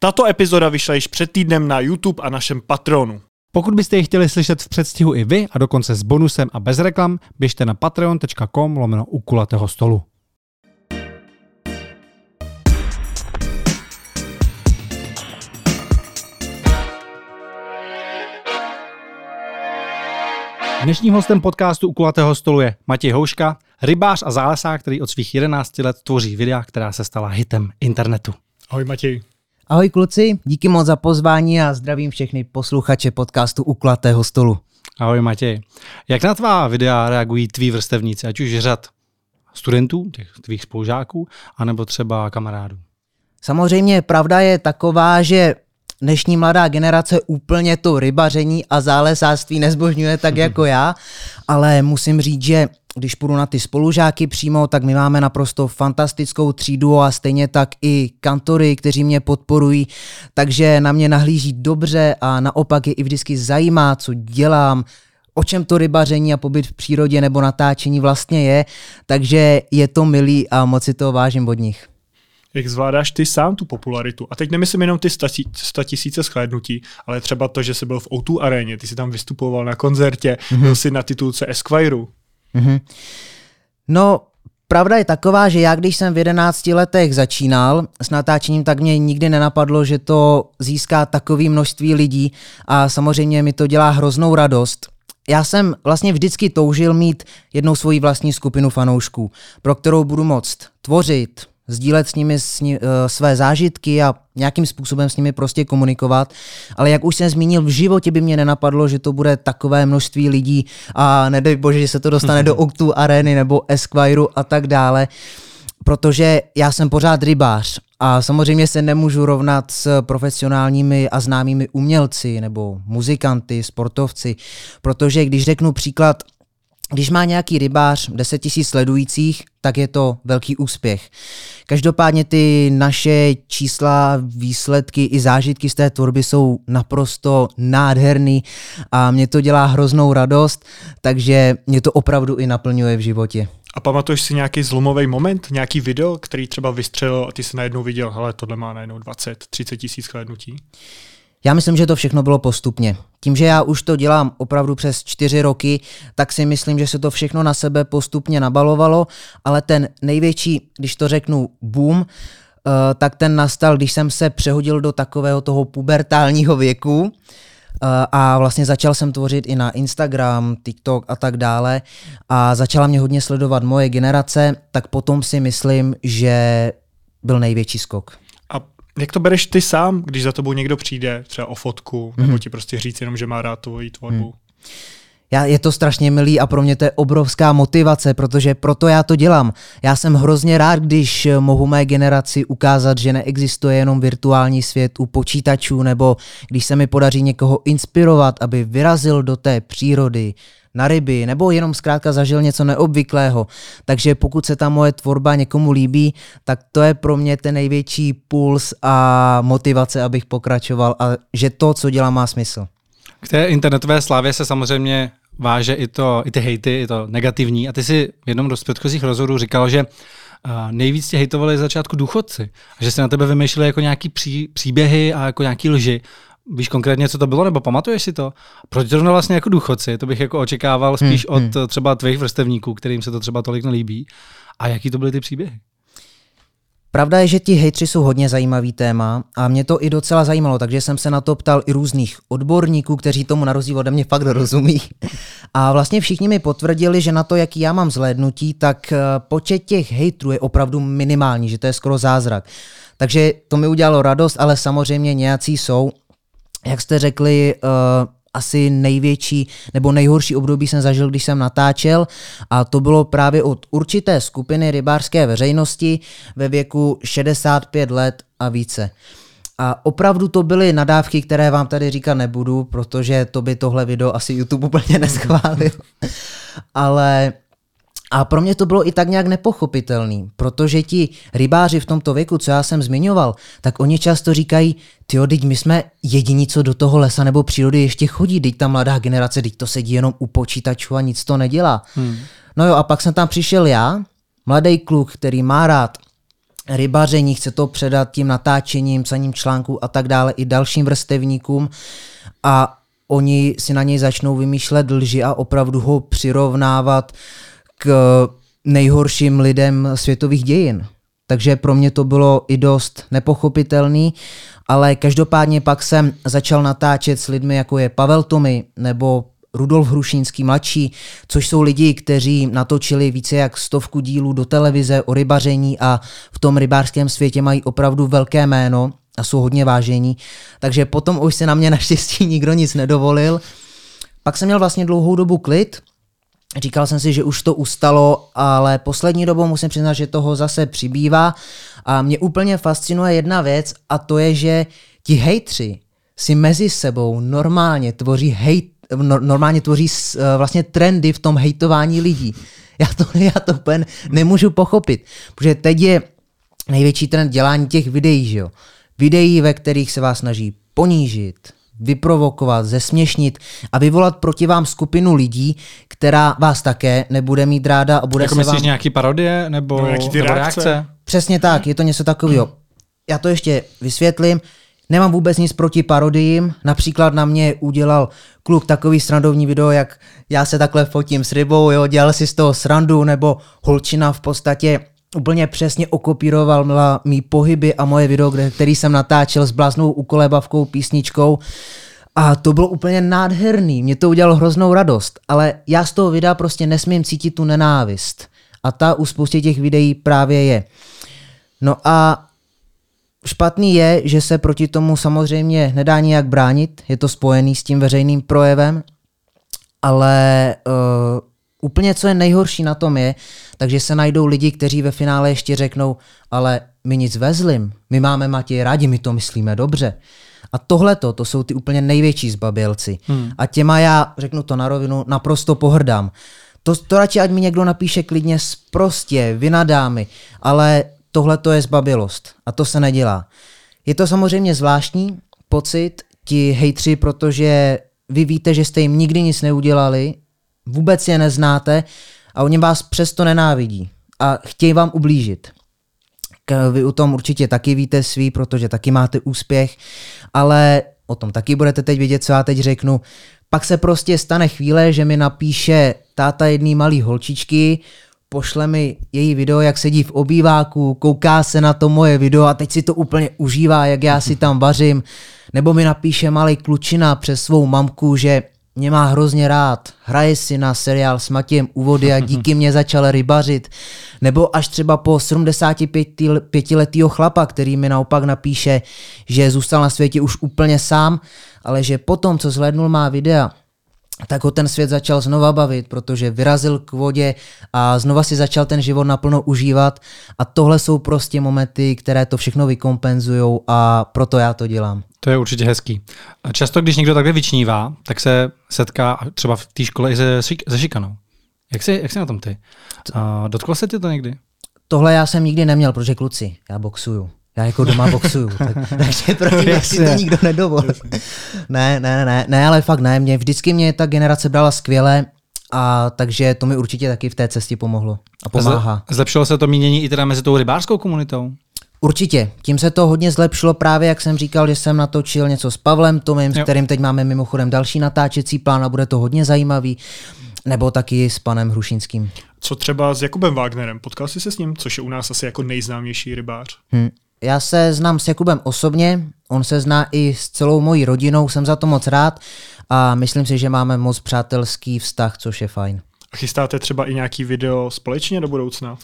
Tato epizoda vyšla již před týdnem na YouTube a našem Patronu. Pokud byste ji chtěli slyšet v předstihu i vy a dokonce s bonusem a bez reklam, běžte na patreon.com lomeno u kulatého stolu. Dnešním hostem podcastu u kulatého stolu je Matěj Houška, rybář a zálesák, který od svých 11 let tvoří videa, která se stala hitem internetu. Ahoj Matěj. Ahoj kluci, díky moc za pozvání a zdravím všechny posluchače podcastu u kulatého stolu. Ahoj Matěj. Jak na tvá videa reagují tví vrstevníci, ať už řad studentů, těch tvých spolužáků, anebo třeba kamarádů? Samozřejmě pravda je taková, že dnešní mladá generace úplně to rybaření a zálesáctví nezbožňuje tak jako já, ale musím říct, že když půjdu na ty spolužáky přímo, tak my máme naprosto fantastickou třídu a stejně tak i kantory, kteří mě podporují, takže na mě nahlíží dobře a naopak je i vždycky zajímá, co dělám, o čem to rybaření a pobyt v přírodě nebo natáčení vlastně je, takže je to milý a moc si to vážím od nich. Jak zvládáš ty sám tu popularitu? A teď nemyslím jenom ty 100 tisíce shlédnutí, ale třeba to, že jsi byl v O2 aréně, ty jsi tam vystupoval na koncertě, mm-hmm. byl jsi na titulce Esquire. Mm-hmm. No, Pravda je taková, že já když jsem v 11 letech začínal s natáčením, tak mě nikdy nenapadlo, že to získá takové množství lidí a samozřejmě mi to dělá hroznou radost. Já jsem vlastně vždycky toužil mít jednou svoji vlastní skupinu fanoušků, pro kterou budu moct tvořit, sdílet s nimi s ní, uh, své zážitky a nějakým způsobem s nimi prostě komunikovat. Ale jak už jsem zmínil, v životě by mě nenapadlo, že to bude takové množství lidí a nedej bože, že se to dostane do Octu Areny nebo Esquire a tak dále, protože já jsem pořád rybář a samozřejmě se nemůžu rovnat s profesionálními a známými umělci nebo muzikanty, sportovci, protože když řeknu příklad když má nějaký rybář 10 000 sledujících, tak je to velký úspěch. Každopádně ty naše čísla, výsledky i zážitky z té tvorby jsou naprosto nádherný a mě to dělá hroznou radost, takže mě to opravdu i naplňuje v životě. A pamatuješ si nějaký zlomový moment, nějaký video, který třeba vystřelil a ty se najednou viděl, hele, tohle má najednou 20, 30 tisíc shlédnutí? Já myslím, že to všechno bylo postupně. Tím, že já už to dělám opravdu přes čtyři roky, tak si myslím, že se to všechno na sebe postupně nabalovalo, ale ten největší, když to řeknu, boom, eh, tak ten nastal, když jsem se přehodil do takového toho pubertálního věku eh, a vlastně začal jsem tvořit i na Instagram, TikTok a tak dále a začala mě hodně sledovat moje generace, tak potom si myslím, že byl největší skok. Jak to bereš ty sám, když za tobou někdo přijde, třeba o fotku, mm-hmm. nebo mhm. ti prostě říct jenom, že má rád tvoji tvorbu? Mm. Já, je to strašně milý a pro mě to je obrovská motivace, protože proto já to dělám. Já jsem hrozně rád, když mohu mé generaci ukázat, že neexistuje jenom virtuální svět u počítačů, nebo když se mi podaří někoho inspirovat, aby vyrazil do té přírody, na ryby, nebo jenom zkrátka zažil něco neobvyklého. Takže pokud se ta moje tvorba někomu líbí, tak to je pro mě ten největší puls a motivace, abych pokračoval a že to, co dělám, má smysl. K té internetové slávě se samozřejmě váže i, to, i ty hejty, i to negativní. A ty si v jednom z předchozích rozhovorů říkal, že nejvíc tě hejtovali začátku důchodci. A že se na tebe vymýšleli jako nějaký pří, příběhy a jako nějaký lži. Víš konkrétně, co to bylo, nebo pamatuješ si to? Proč zrovna vlastně jako důchodci? To bych jako očekával spíš hmm, od hmm. třeba tvých vrstevníků, kterým se to třeba tolik nelíbí. A jaký to byly ty příběhy? Pravda je, že ti hejtři jsou hodně zajímavý téma a mě to i docela zajímalo, takže jsem se na to ptal i různých odborníků, kteří tomu na rozdíl ode mě fakt rozumí. A vlastně všichni mi potvrdili, že na to, jaký já mám zhlédnutí, tak eh, počet těch hejtrů je opravdu minimální, že to je skoro zázrak. Takže to mi udělalo radost, ale samozřejmě nějací jsou jak jste řekli, uh, asi největší nebo nejhorší období jsem zažil, když jsem natáčel a to bylo právě od určité skupiny rybářské veřejnosti ve věku 65 let a více. A opravdu to byly nadávky, které vám tady říkat nebudu, protože to by tohle video asi YouTube úplně neschválil. Ale a pro mě to bylo i tak nějak nepochopitelný, protože ti rybáři v tomto věku, co já jsem zmiňoval, tak oni často říkají, ty teď my jsme jediní, co do toho lesa nebo přírody ještě chodí, teď ta mladá generace, teď to sedí jenom u počítačů a nic to nedělá. Hmm. No jo, a pak jsem tam přišel já, mladý kluk, který má rád rybaření, chce to předat tím natáčením, psaním článků a tak dále i dalším vrstevníkům a oni si na něj začnou vymýšlet lži a opravdu ho přirovnávat k nejhorším lidem světových dějin. Takže pro mě to bylo i dost nepochopitelný, ale každopádně pak jsem začal natáčet s lidmi, jako je Pavel Tomy nebo Rudolf Hrušínský mladší, což jsou lidi, kteří natočili více jak stovku dílů do televize o rybaření a v tom rybářském světě mají opravdu velké jméno a jsou hodně vážení. Takže potom už se na mě naštěstí nikdo nic nedovolil. Pak jsem měl vlastně dlouhou dobu klid, Říkal jsem si, že už to ustalo, ale poslední dobou musím přiznat, že toho zase přibývá a mě úplně fascinuje jedna věc a to je, že ti hejtři si mezi sebou normálně tvoří hejt, no, normálně tvoří eh, vlastně trendy v tom hejtování lidí. Já to, já to úplně nemůžu pochopit, protože teď je největší trend dělání těch videí, že jo. Videí, ve kterých se vás snaží ponížit, vyprovokovat, zesměšnit a vyvolat proti vám skupinu lidí, která vás také nebude mít ráda a bude jako se myslíš vám... nějaký parodie nebo, No, nějaký ty nebo reakce? reakce? Přesně tak, je to něco takového. Já to ještě vysvětlím. Nemám vůbec nic proti parodiím. Například na mě udělal kluk takový srandovní video, jak já se takhle fotím s rybou, jo, dělal si z toho srandu, nebo holčina v podstatě úplně přesně okopírovala mý pohyby a moje video, kde, který jsem natáčel s bláznou ukolebavkou, písničkou. A to bylo úplně nádherný, mě to udělalo hroznou radost, ale já z toho videa prostě nesmím cítit tu nenávist. A ta u spoustě těch videí právě je. No a špatný je, že se proti tomu samozřejmě nedá nijak bránit, je to spojený s tím veřejným projevem, ale uh, úplně co je nejhorší na tom je, takže se najdou lidi, kteří ve finále ještě řeknou, ale my nic vezlim, my máme Matěje rádi, my to myslíme dobře. A tohleto, to jsou ty úplně největší zbabělci. Hmm. A těma já, řeknu to na rovinu, naprosto pohrdám. To, to radši ať mi někdo napíše klidně sprostě, vynadámy, ale tohle to je zbabilost a to se nedělá. Je to samozřejmě zvláštní pocit, ti hejtři, protože vy víte, že jste jim nikdy nic neudělali, vůbec je neznáte a oni vás přesto nenávidí a chtějí vám ublížit. Vy o tom určitě taky víte svý, protože taky máte úspěch, ale o tom taky budete teď vidět, co já teď řeknu. Pak se prostě stane chvíle, že mi napíše táta jedný malý holčičky, pošle mi její video, jak sedí v obýváku, kouká se na to moje video a teď si to úplně užívá, jak já si tam vařím. Nebo mi napíše malý klučina přes svou mamku, že mě má hrozně rád, hraje si na seriál s Matějem úvody a díky mě začal rybařit. Nebo až třeba po 75 letýho chlapa, který mi naopak napíše, že zůstal na světě už úplně sám, ale že potom, co zhlédnul má videa, tak ho ten svět začal znova bavit, protože vyrazil k vodě a znova si začal ten život naplno užívat a tohle jsou prostě momenty, které to všechno vykompenzují a proto já to dělám. To je určitě hezký. A Často, když někdo takhle vyčnívá, tak se setká třeba v té škole i se, se šikanou. Jak jsi, jak jsi na tom ty? A dotklo se ti to někdy? Tohle já jsem nikdy neměl, protože kluci, já boxuju. Já jako doma boxuju, tak, takže proti mě si to nikdo nedovolil. Ne, ne, ne, ne, ale fakt ne, mě, vždycky mě ta generace brala skvěle a takže to mi určitě taky v té cestě pomohlo a pomáhá. Zle- Zlepšilo se to mínění i teda mezi tou rybářskou komunitou? Určitě. Tím se to hodně zlepšilo právě, jak jsem říkal, že jsem natočil něco s Pavlem Tomem, s kterým teď máme mimochodem další natáčecí plán a bude to hodně zajímavý. Nebo taky s panem Hrušínským. Co třeba s Jakubem Wagnerem? Potkal jsi se s ním, což je u nás asi jako nejznámější rybář. Hm. Já se znám s Jakubem osobně, on se zná i s celou mojí rodinou, jsem za to moc rád a myslím si, že máme moc přátelský vztah, což je fajn. A chystáte třeba i nějaký video společně do budoucna?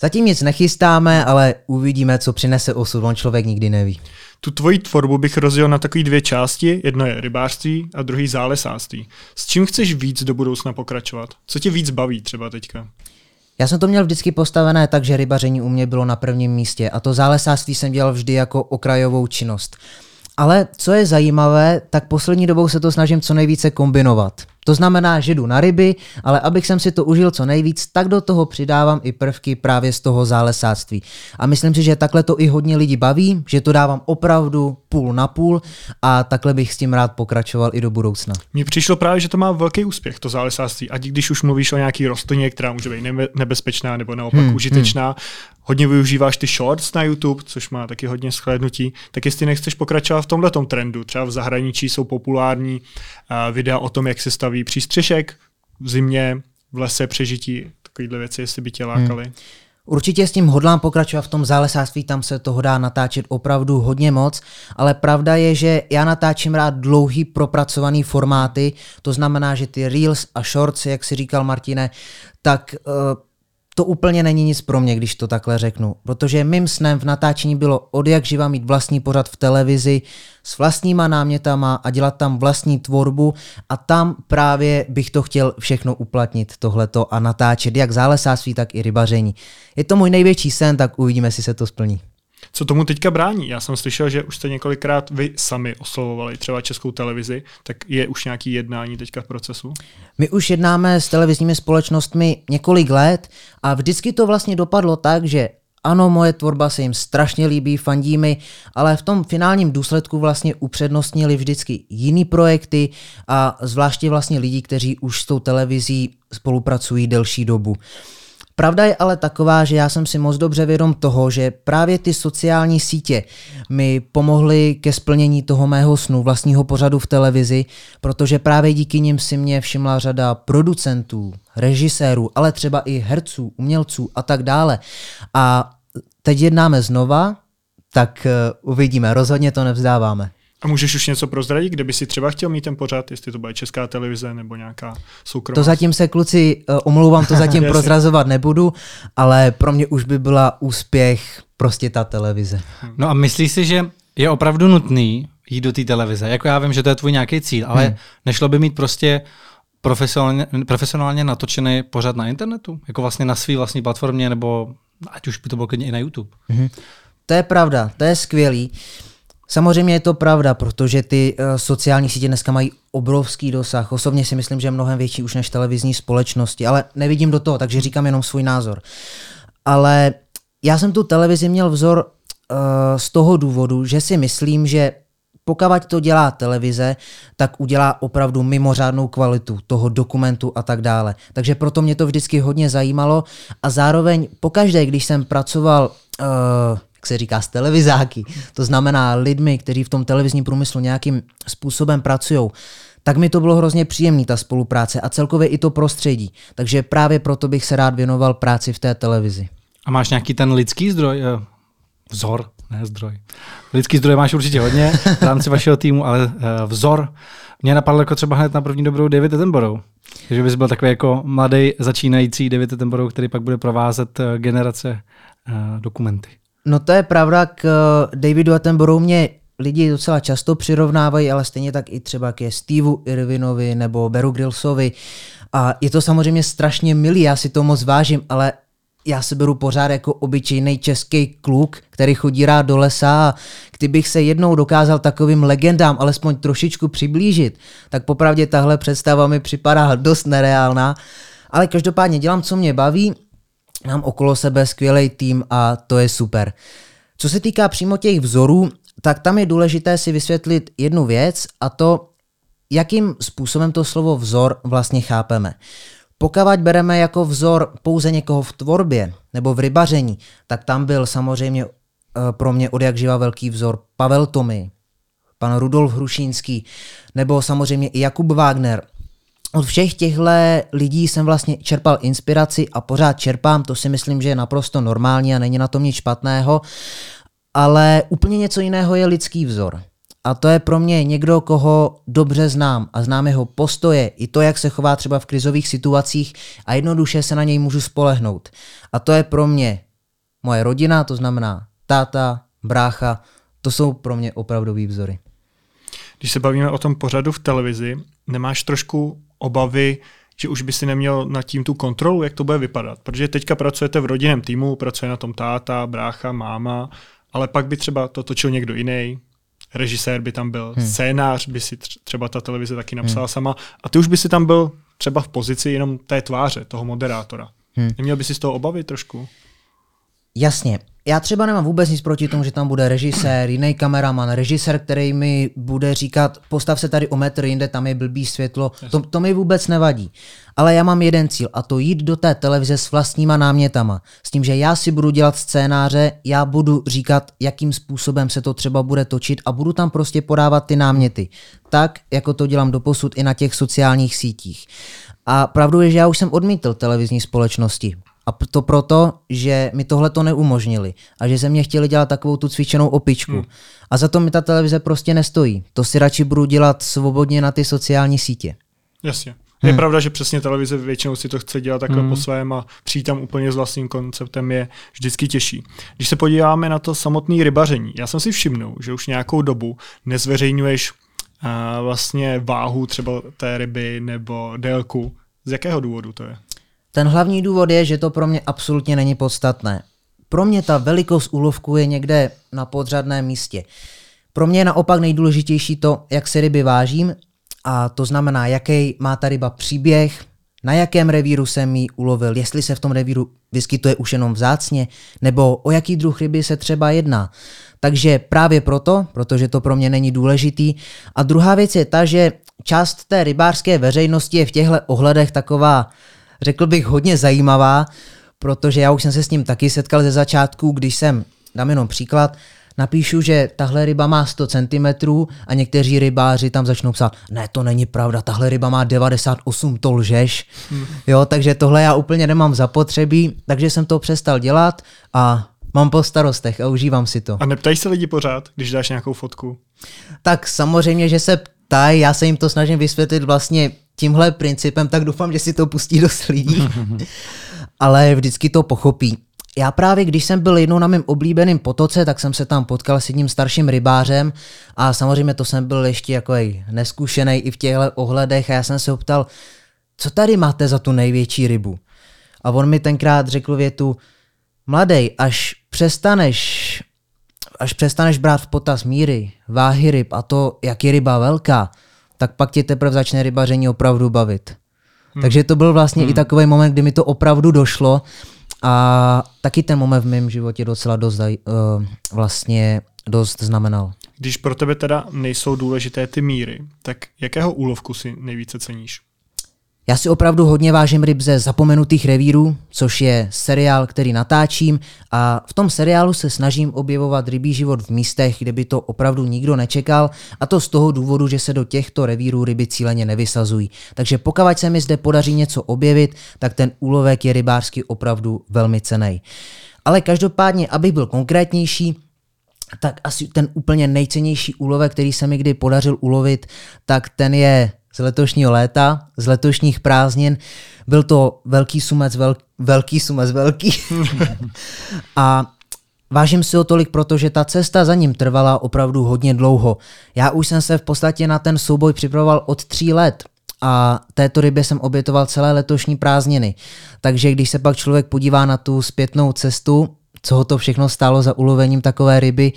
Zatím nic nechystáme, ale uvidíme, co přinese osud, on člověk nikdy neví. Tu tvoji tvorbu bych rozdělil na takové dvě části. Jedno je rybářství a druhý zálesáctví. S čím chceš víc do budoucna pokračovat? Co tě víc baví třeba teďka? Já jsem to měl vždycky postavené tak, že rybaření u mě bylo na prvním místě a to zálesářství jsem dělal vždy jako okrajovou činnost. Ale co je zajímavé, tak poslední dobou se to snažím co nejvíce kombinovat. To znamená, že jdu na ryby, ale abych jsem si to užil co nejvíc, tak do toho přidávám i prvky právě z toho zálesáctví. A myslím si, že takhle to i hodně lidí baví, že to dávám opravdu půl na půl a takhle bych s tím rád pokračoval i do budoucna. Mně přišlo právě, že to má velký úspěch, to zálesáctví. Ať když už mluvíš o nějaký rostlině, která může být nebezpečná nebo naopak hmm, užitečná, hmm. hodně využíváš ty shorts na YouTube, což má taky hodně shlédnutí, tak jestli nechceš pokračovat v tomhle trendu, třeba v zahraničí jsou populární uh, videa o tom, jak se staví přístřešek v zimě, v lese přežití, takovýhle věci, jestli by tě lákaly. Hmm. Určitě s tím hodlám pokračovat v tom zálesářství, tam se toho dá natáčet opravdu hodně moc, ale pravda je, že já natáčím rád dlouhý propracovaný formáty, to znamená, že ty reels a shorts, jak si říkal Martine, tak uh, to úplně není nic pro mě, když to takhle řeknu, protože mým snem v natáčení bylo od jak živa mít vlastní pořad v televizi s vlastníma námětama a dělat tam vlastní tvorbu a tam právě bych to chtěl všechno uplatnit, tohleto a natáčet jak zálesářství, tak i rybaření. Je to můj největší sen, tak uvidíme, jestli se to splní. Co tomu teďka brání? Já jsem slyšel, že už jste několikrát vy sami oslovovali třeba českou televizi, tak je už nějaký jednání teďka v procesu? My už jednáme s televizními společnostmi několik let a vždycky to vlastně dopadlo tak, že ano, moje tvorba se jim strašně líbí, fandí mi, ale v tom finálním důsledku vlastně upřednostnili vždycky jiný projekty a zvláště vlastně lidi, kteří už s tou televizí spolupracují delší dobu. Pravda je ale taková, že já jsem si moc dobře vědom toho, že právě ty sociální sítě mi pomohly ke splnění toho mého snu vlastního pořadu v televizi, protože právě díky nim si mě všimla řada producentů, režisérů, ale třeba i herců, umělců a tak dále. A teď jednáme znova, tak eh, uvidíme, rozhodně to nevzdáváme. A můžeš už něco prozradit, kde by si třeba chtěl mít ten pořad, jestli to bude česká televize nebo nějaká soukromá? To zatím se kluci, uh, omlouvám, to zatím prozrazovat nebudu, ale pro mě už by byla úspěch prostě ta televize. No a myslíš si, že je opravdu nutný jít do té televize? Jako já vím, že to je tvůj nějaký cíl, ale hmm. nešlo by mít prostě profesionálně, profesionálně natočený pořad na internetu? Jako vlastně na své vlastní platformě, nebo ať už by to bylo klidně i na YouTube? Hmm. To je pravda, to je skvělý. Samozřejmě je to pravda, protože ty uh, sociální sítě dneska mají obrovský dosah. Osobně si myslím, že je mnohem větší už než televizní společnosti, ale nevidím do toho, takže říkám jenom svůj názor. Ale já jsem tu televizi měl vzor uh, z toho důvodu, že si myslím, že pokud to dělá televize, tak udělá opravdu mimořádnou kvalitu toho dokumentu a tak dále. Takže proto mě to vždycky hodně zajímalo a zároveň pokaždé, když jsem pracoval uh, jak se říká, z televizáky, to znamená lidmi, kteří v tom televizním průmyslu nějakým způsobem pracují, tak mi to bylo hrozně příjemný, ta spolupráce a celkově i to prostředí. Takže právě proto bych se rád věnoval práci v té televizi. A máš nějaký ten lidský zdroj, eh, vzor, ne zdroj. Lidský zdroj máš určitě hodně v rámci vašeho týmu, ale uh, vzor. Mě napadlo jako třeba hned na první dobrou David Attenborough. Že bys byl takový jako mladý začínající David Attenborough, který pak bude provázet uh, generace dokumenty. No to je pravda, k eh, Davidu Attenborough mě lidi docela často přirovnávají, ale stejně tak i třeba ke Steveu Irvinovi nebo Beru Grillsovi. A je to samozřejmě strašně milý, já si to moc vážím, ale já se beru pořád jako obyčejný český kluk, který chodí rád do lesa a kdybych se jednou dokázal takovým legendám alespoň trošičku přiblížit, tak popravdě tahle představa mi připadá dost nereálná. Ale každopádně dělám, co mě baví mám okolo sebe skvělý tým a to je super. Co se týká přímo těch vzorů, tak tam je důležité si vysvětlit jednu věc a to, jakým způsobem to slovo vzor vlastně chápeme. Pokud bereme jako vzor pouze někoho v tvorbě nebo v rybaření, tak tam byl samozřejmě eh, pro mě od jak živa velký vzor Pavel Tomy, pan Rudolf Hrušínský, nebo samozřejmě i Jakub Wagner, od všech těchto lidí jsem vlastně čerpal inspiraci a pořád čerpám, to si myslím, že je naprosto normální a není na tom nic špatného, ale úplně něco jiného je lidský vzor. A to je pro mě někdo, koho dobře znám a znám jeho postoje, i to, jak se chová třeba v krizových situacích a jednoduše se na něj můžu spolehnout. A to je pro mě moje rodina, to znamená táta, brácha, to jsou pro mě opravdový vzory. Když se bavíme o tom pořadu v televizi, nemáš trošku obavy, že už by si neměl nad tím tu kontrolu, jak to bude vypadat. Protože teďka pracujete v rodinném týmu, pracuje na tom táta, brácha, máma, ale pak by třeba to točil někdo jiný, režisér by tam byl, hmm. scénář by si třeba ta televize taky napsala hmm. sama a ty už by si tam byl třeba v pozici jenom té tváře, toho moderátora. Hmm. Neměl by si z toho obavy trošku? Jasně. Já třeba nemám vůbec nic proti tomu, že tam bude režisér, jiný kameraman, režisér, který mi bude říkat, postav se tady o metr jinde, tam je blbý světlo, to, to mi vůbec nevadí. Ale já mám jeden cíl a to jít do té televize s vlastníma námětama. S tím, že já si budu dělat scénáře, já budu říkat, jakým způsobem se to třeba bude točit a budu tam prostě podávat ty náměty. Tak, jako to dělám doposud i na těch sociálních sítích. A pravdu je, že já už jsem odmítl televizní společnosti. A to proto, že mi tohle to neumožnili a že ze mě chtěli dělat takovou tu cvičenou opičku. Hmm. A za to mi ta televize prostě nestojí. To si radši budu dělat svobodně na ty sociální sítě. Jasně. Je hmm. pravda, že přesně televize většinou si to chce dělat takhle hmm. po svém a přijít tam úplně s vlastním konceptem je vždycky těžší. Když se podíváme na to samotné rybaření, já jsem si všimnul, že už nějakou dobu nezveřejňuješ uh, vlastně váhu třeba té ryby nebo délku. Z jakého důvodu to je? Ten hlavní důvod je, že to pro mě absolutně není podstatné. Pro mě ta velikost úlovku je někde na podřadném místě. Pro mě je naopak nejdůležitější to, jak se ryby vážím, a to znamená, jaký má ta ryba příběh, na jakém revíru jsem ji ulovil, jestli se v tom revíru vyskytuje už jenom vzácně, nebo o jaký druh ryby se třeba jedná. Takže právě proto, protože to pro mě není důležitý. A druhá věc je ta, že část té rybářské veřejnosti je v těchto ohledech taková řekl bych, hodně zajímavá, protože já už jsem se s ním taky setkal ze začátku, když jsem, dám jenom příklad, napíšu, že tahle ryba má 100 cm a někteří rybáři tam začnou psát, ne, to není pravda, tahle ryba má 98, to lžeš. Hmm. Jo, takže tohle já úplně nemám zapotřebí, takže jsem to přestal dělat a mám po starostech a užívám si to. A neptají se lidi pořád, když dáš nějakou fotku? Tak samozřejmě, že se ptají, já se jim to snažím vysvětlit vlastně tímhle principem, tak doufám, že si to pustí dost lidí. Ale vždycky to pochopí. Já právě, když jsem byl jednou na mém oblíbeném potoce, tak jsem se tam potkal s jedním starším rybářem a samozřejmě to jsem byl ještě jako neskušený i v těchto ohledech a já jsem se ho ptal, co tady máte za tu největší rybu? A on mi tenkrát řekl větu, mladej, až přestaneš, až přestaneš brát v potaz míry, váhy ryb a to, jak je ryba velká, tak pak tě teprve začne rybaření opravdu bavit. Hmm. Takže to byl vlastně hmm. i takový moment, kdy mi to opravdu došlo a taky ten moment v mém životě docela dost, uh, vlastně dost znamenal. Když pro tebe teda nejsou důležité ty míry, tak jakého úlovku si nejvíce ceníš? Já si opravdu hodně vážím ryb ze zapomenutých revírů, což je seriál, který natáčím a v tom seriálu se snažím objevovat rybí život v místech, kde by to opravdu nikdo nečekal a to z toho důvodu, že se do těchto revírů ryby cíleně nevysazují. Takže pokud se mi zde podaří něco objevit, tak ten úlovek je rybářsky opravdu velmi cený. Ale každopádně, abych byl konkrétnější, tak asi ten úplně nejcennější úlovek, který se mi kdy podařil ulovit, tak ten je z letošního léta, z letošních prázdnin. Byl to velký sumec, vel, velký sumec, velký. a vážím si ho tolik, protože ta cesta za ním trvala opravdu hodně dlouho. Já už jsem se v podstatě na ten souboj připravoval od tří let a této rybě jsem obětoval celé letošní prázdniny. Takže když se pak člověk podívá na tu zpětnou cestu, co ho to všechno stálo za ulovením takové ryby,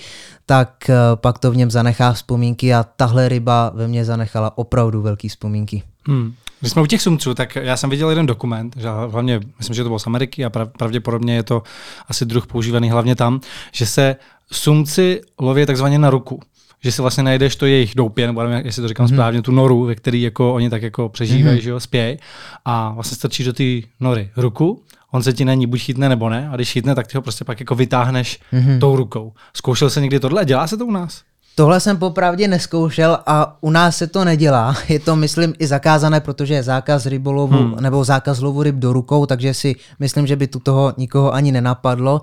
tak eh, pak to v něm zanechá vzpomínky a tahle ryba ve mně zanechala opravdu velký vzpomínky. Hmm. Když jsme u těch sumců, tak já jsem viděl jeden dokument, že hlavně, myslím, že to bylo z Ameriky a pravděpodobně je to asi druh používaný hlavně tam, že se sumci loví takzvaně na ruku že si vlastně najdeš to jejich doupě, nebo nevím, jestli to říkám mm-hmm. správně, tu noru, ve který jako oni tak jako přežívají, mm-hmm. že jo, spějí a vlastně strčíš do té nory ruku on se ti na ní buď chytne nebo ne, a když chytne, tak ty ho prostě pak jako vytáhneš mm-hmm. tou rukou. Zkoušel se někdy tohle? Dělá se to u nás? Tohle jsem popravdě neskoušel a u nás se to nedělá. Je to, myslím, i zakázané, protože je zákaz rybolovu hmm. nebo zákaz lovu ryb do rukou, takže si myslím, že by tu toho nikoho ani nenapadlo.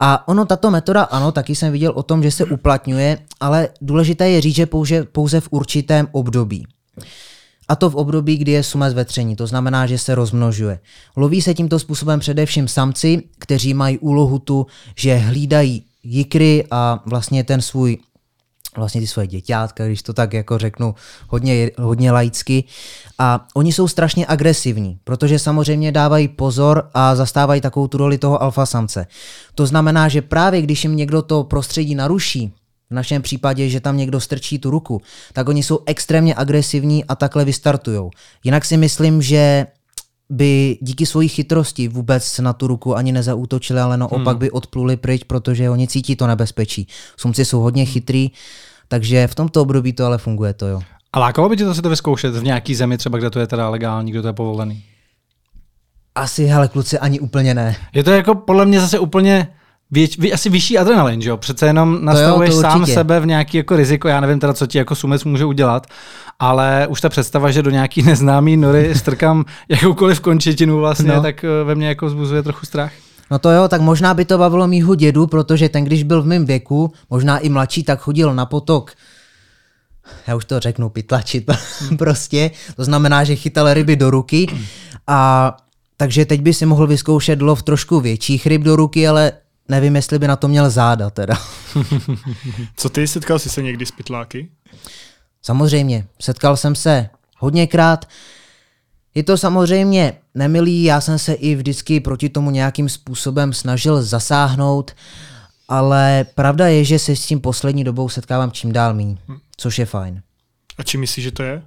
A ono, tato metoda, ano, taky jsem viděl o tom, že se uplatňuje, ale důležité je říct, že pouze, pouze v určitém období. A to v období, kdy je sumec vetření, to znamená, že se rozmnožuje. Loví se tímto způsobem především samci, kteří mají úlohu tu, že hlídají jikry a vlastně ten svůj vlastně ty svoje děťátka, když to tak jako řeknu hodně, hodně laicky. A oni jsou strašně agresivní, protože samozřejmě dávají pozor a zastávají takovou tu roli toho alfa samce. To znamená, že právě když jim někdo to prostředí naruší, v našem případě, že tam někdo strčí tu ruku, tak oni jsou extrémně agresivní a takhle vystartujou. Jinak si myslím, že by díky svojí chytrosti vůbec na tu ruku ani nezautočili, ale naopak hmm. by odpluli pryč, protože oni cítí to nebezpečí. Sumci jsou hodně chytrý, takže v tomto období to ale funguje to, jo. A lákalo by tě to si to vyzkoušet v nějaký zemi, třeba kde to je teda legální, kde to je povolený? Asi, hele, kluci, ani úplně ne. Je to jako podle mě zase úplně věč, vy, asi vyšší adrenalin, že jo? Přece jenom nastavuješ jo, sám sebe v nějaký jako riziko, já nevím teda, co ti jako sumec může udělat, ale už ta představa, že do nějaký neznámý nory strkám jakoukoliv končetinu vlastně, no. tak eh, ve mně jako zbuzuje trochu strach. No to jo, tak možná by to bavilo mýho dědu, protože ten, když byl v mém věku, možná i mladší, tak chodil na potok já už to řeknu, pytlačit prostě. To znamená, že chytal ryby do ruky a takže teď by si mohl vyzkoušet lov trošku větších ryb do ruky, ale nevím, jestli by na to měl záda teda. Co ty, setkal jsi se někdy s pytláky? Samozřejmě, setkal jsem se hodněkrát. Je to samozřejmě nemilý, já jsem se i vždycky proti tomu nějakým způsobem snažil zasáhnout, ale pravda je, že se s tím poslední dobou setkávám čím dál méně, hm. což je fajn. A čím myslíš, že to je?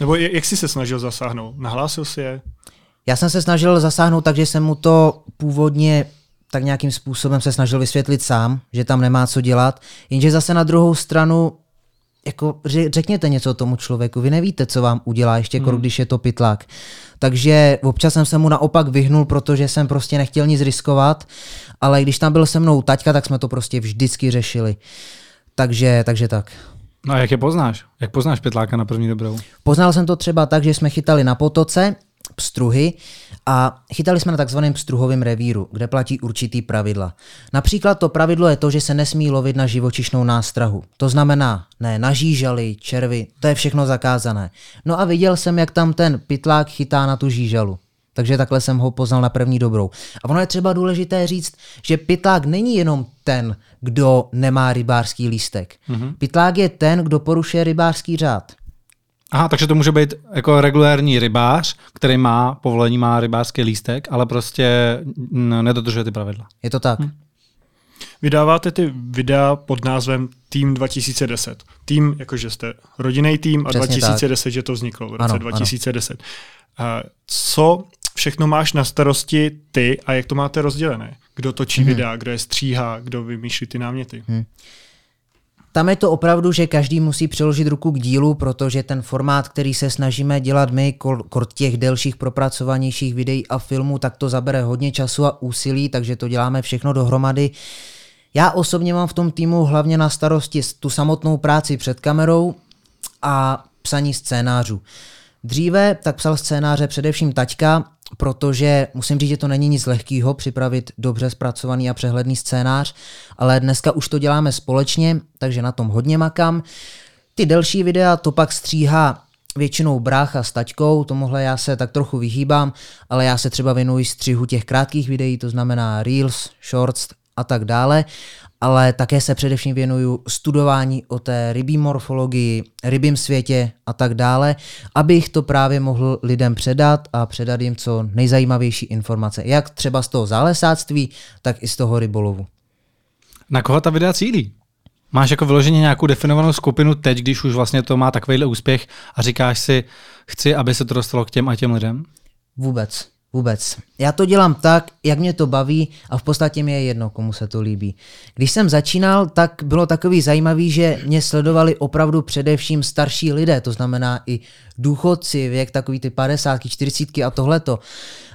Nebo jak jsi se snažil zasáhnout? Nahlásil jsi je? Já jsem se snažil zasáhnout tak, že jsem mu to původně tak nějakým způsobem se snažil vysvětlit sám, že tam nemá co dělat, jenže zase na druhou stranu jako řekněte něco tomu člověku, vy nevíte, co vám udělá, ještě jako hmm. když je to pytlák. Takže občas jsem se mu naopak vyhnul, protože jsem prostě nechtěl nic riskovat, ale když tam byl se mnou taťka, tak jsme to prostě vždycky řešili. Takže, takže tak. No a jak je poznáš? Jak poznáš pytláka na první dobrou? Poznal jsem to třeba tak, že jsme chytali na potoce pstruhy a chytali jsme na takzvaném pstruhovém revíru, kde platí určitý pravidla. Například to pravidlo je to, že se nesmí lovit na živočišnou nástrahu. To znamená, ne na žížaly, červy, to je všechno zakázané. No a viděl jsem, jak tam ten pytlák chytá na tu žížalu. Takže takhle jsem ho poznal na první dobrou. A ono je třeba důležité říct, že pytlák není jenom ten, kdo nemá rybářský lístek. Mm-hmm. Pytlák je ten, kdo porušuje rybářský řád. Aha, takže to může být jako regulární rybář, který má povolení, má rybářský lístek, ale prostě nedodržuje ty pravidla. Je to tak. Hm. Vydáváte ty videa pod názvem Tým 2010. Tým, jakože jste rodinný tým a Přesně 2010, tak. že to vzniklo v roce ano, 2010. Ano. Co všechno máš na starosti ty a jak to máte rozdělené? Kdo točí hmm. videa, kdo je stříhá, kdo vymýšlí ty náměty? Hmm. Tam je to opravdu, že každý musí přiložit ruku k dílu, protože ten formát, který se snažíme dělat my, kort těch delších propracovanějších videí a filmů, tak to zabere hodně času a úsilí, takže to děláme všechno dohromady. Já osobně mám v tom týmu hlavně na starosti tu samotnou práci před kamerou a psaní scénářů. Dříve tak psal scénáře především taťka, protože musím říct, že to není nic lehkého připravit dobře zpracovaný a přehledný scénář, ale dneska už to děláme společně, takže na tom hodně makám. Ty delší videa to pak stříhá většinou brácha s taťkou, tomuhle já se tak trochu vyhýbám, ale já se třeba věnuji střihu těch krátkých videí, to znamená Reels, Shorts a tak dále ale také se především věnuju studování o té rybí morfologii, rybím světě a tak dále, abych to právě mohl lidem předat a předat jim co nejzajímavější informace, jak třeba z toho zálesáctví, tak i z toho rybolovu. Na koho ta videa cílí? Máš jako vyloženě nějakou definovanou skupinu teď, když už vlastně to má takovýhle úspěch a říkáš si, chci, aby se to dostalo k těm a těm lidem? Vůbec. Vůbec. Já to dělám tak, jak mě to baví a v podstatě mi je jedno, komu se to líbí. Když jsem začínal, tak bylo takový zajímavý, že mě sledovali opravdu především starší lidé, to znamená i důchodci, věk takový ty 50, 40 a tohleto.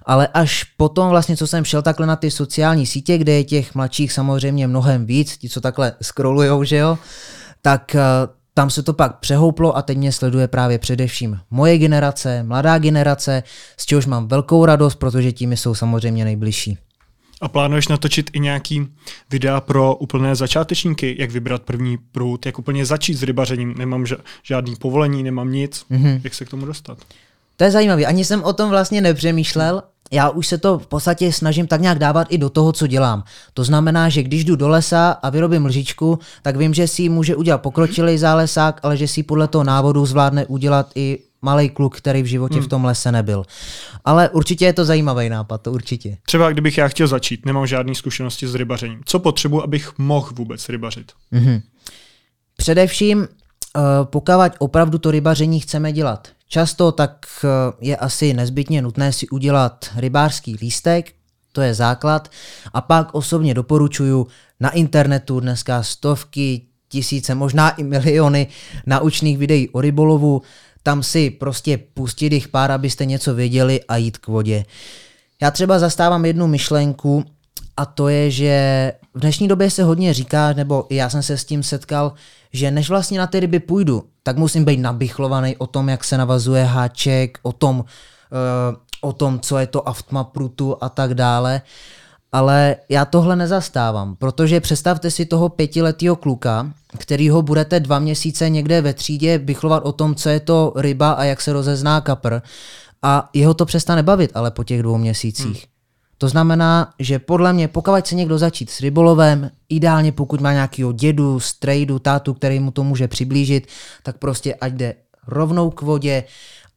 Ale až potom vlastně, co jsem šel takhle na ty sociální sítě, kde je těch mladších samozřejmě mnohem víc, ti, co takhle scrollujou, že jo, tak eh, tam se to pak přehouplo a teď mě sleduje právě především moje generace, mladá generace, z čehož mám velkou radost, protože tím jsou samozřejmě nejbližší. A plánuješ natočit i nějaký videa pro úplné začátečníky, jak vybrat první prut, jak úplně začít s rybařením? Nemám žádný povolení, nemám nic. Mm-hmm. Jak se k tomu dostat? To je zajímavé. Ani jsem o tom vlastně nepřemýšlel, já už se to v podstatě snažím tak nějak dávat i do toho, co dělám. To znamená, že když jdu do lesa a vyrobím lžičku, tak vím, že si ji může udělat pokročilý zálesák, ale že si podle toho návodu zvládne udělat i malý kluk, který v životě hmm. v tom lese nebyl. Ale určitě je to zajímavý nápad, to určitě. Třeba kdybych já chtěl začít, nemám žádné zkušenosti s rybařením. Co potřebuji, abych mohl vůbec rybařit? Mm-hmm. Především, uh, pokud opravdu to rybaření chceme dělat Často tak eh, je asi nezbytně nutné si udělat rybářský lístek, to je základ, a pak osobně doporučuju na internetu dneska stovky, tisíce, možná i miliony naučných videí o rybolovu, tam si prostě pustit jich pár, abyste něco věděli a jít k vodě. Já třeba zastávám jednu myšlenku a to je, že v dnešní době se hodně říká, nebo já jsem se s tím setkal, že než vlastně na ty ryby půjdu, tak musím být nabychlovaný o tom, jak se navazuje háček, o tom, uh, o tom, co je to aftma prutu a tak dále. Ale já tohle nezastávám, protože představte si toho pětiletého kluka, který ho budete dva měsíce někde ve třídě bychlovat o tom, co je to ryba a jak se rozezná kapr a jeho to přestane bavit, ale po těch dvou měsících. Hmm. To znamená, že podle mě, pokud se někdo začít s rybolovem, ideálně pokud má nějakého dědu, strejdu, tátu, který mu to může přiblížit, tak prostě ať jde rovnou k vodě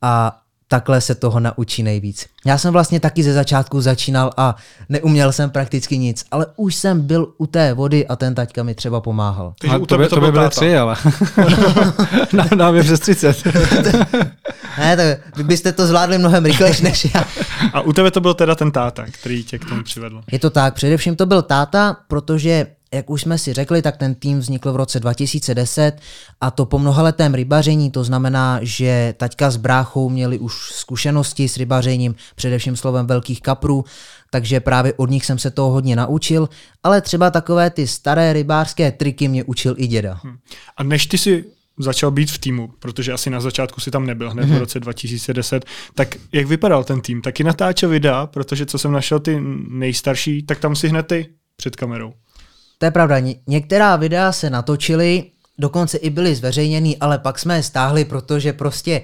a takhle se toho naučí nejvíc. Já jsem vlastně taky ze začátku začínal a neuměl jsem prakticky nic, ale už jsem byl u té vody a ten taťka mi třeba pomáhal. Takže u tebe to, by byly tři, ale na, nám je přes 30. ne, tak vy byste to zvládli mnohem rychlejš než já. A u tebe to byl teda ten táta, který tě k tomu přivedl. Je to tak, především to byl táta, protože jak už jsme si řekli, tak ten tým vznikl v roce 2010 a to po mnohaletém rybaření, to znamená, že taťka s bráchou měli už zkušenosti s rybařením, především slovem velkých kaprů, takže právě od nich jsem se toho hodně naučil, ale třeba takové ty staré rybářské triky mě učil i děda. Hm. A než ty si začal být v týmu, protože asi na začátku si tam nebyl hned v mhm. roce 2010, tak jak vypadal ten tým? Taky natáčel videa, protože co jsem našel ty nejstarší, tak tam si hned ty před kamerou. To je pravda, některá videa se natočily, dokonce i byly zveřejněny, ale pak jsme je stáhli, protože prostě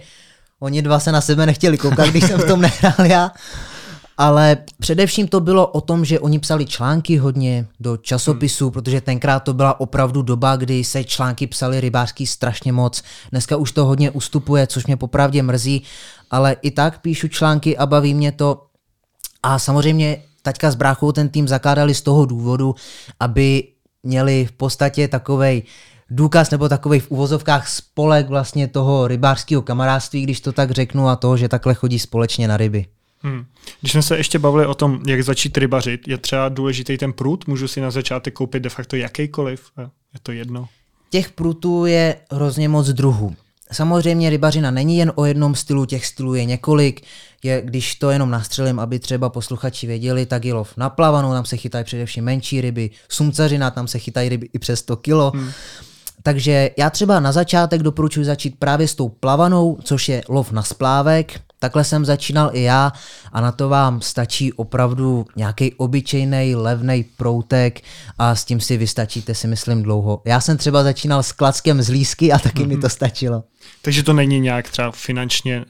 oni dva se na sebe nechtěli koukat, když jsem v tom nehrál já. Ale především to bylo o tom, že oni psali články hodně do časopisů, hmm. protože tenkrát to byla opravdu doba, kdy se články psali rybářský strašně moc. Dneska už to hodně ustupuje, což mě popravdě mrzí, ale i tak píšu články a baví mě to. A samozřejmě taťka s bráchou ten tým zakládali z toho důvodu, aby měli v podstatě takovej důkaz nebo takový v uvozovkách spolek vlastně toho rybářského kamarádství, když to tak řeknu, a toho, že takhle chodí společně na ryby. Hmm. Když jsme se ještě bavili o tom, jak začít rybařit, je třeba důležitý ten prut, můžu si na začátek koupit de facto jakýkoliv, je to jedno. Těch prutů je hrozně moc druhů. Samozřejmě rybařina není jen o jednom stylu, těch stylů je několik. Je, když to jenom nastřelím, aby třeba posluchači věděli, tak je lov na plavanou, tam se chytají především menší ryby, sumcařina, tam se chytají ryby i přes 100 kilo. Hmm. Takže já třeba na začátek doporučuji začít právě s tou plavanou, což je lov na splávek. Takhle jsem začínal i já a na to vám stačí opravdu nějaký obyčejný levný proutek a s tím si vystačíte si myslím dlouho. Já jsem třeba začínal s klackem z lísky a taky mm-hmm. mi to stačilo. Takže to není nějak třeba finančně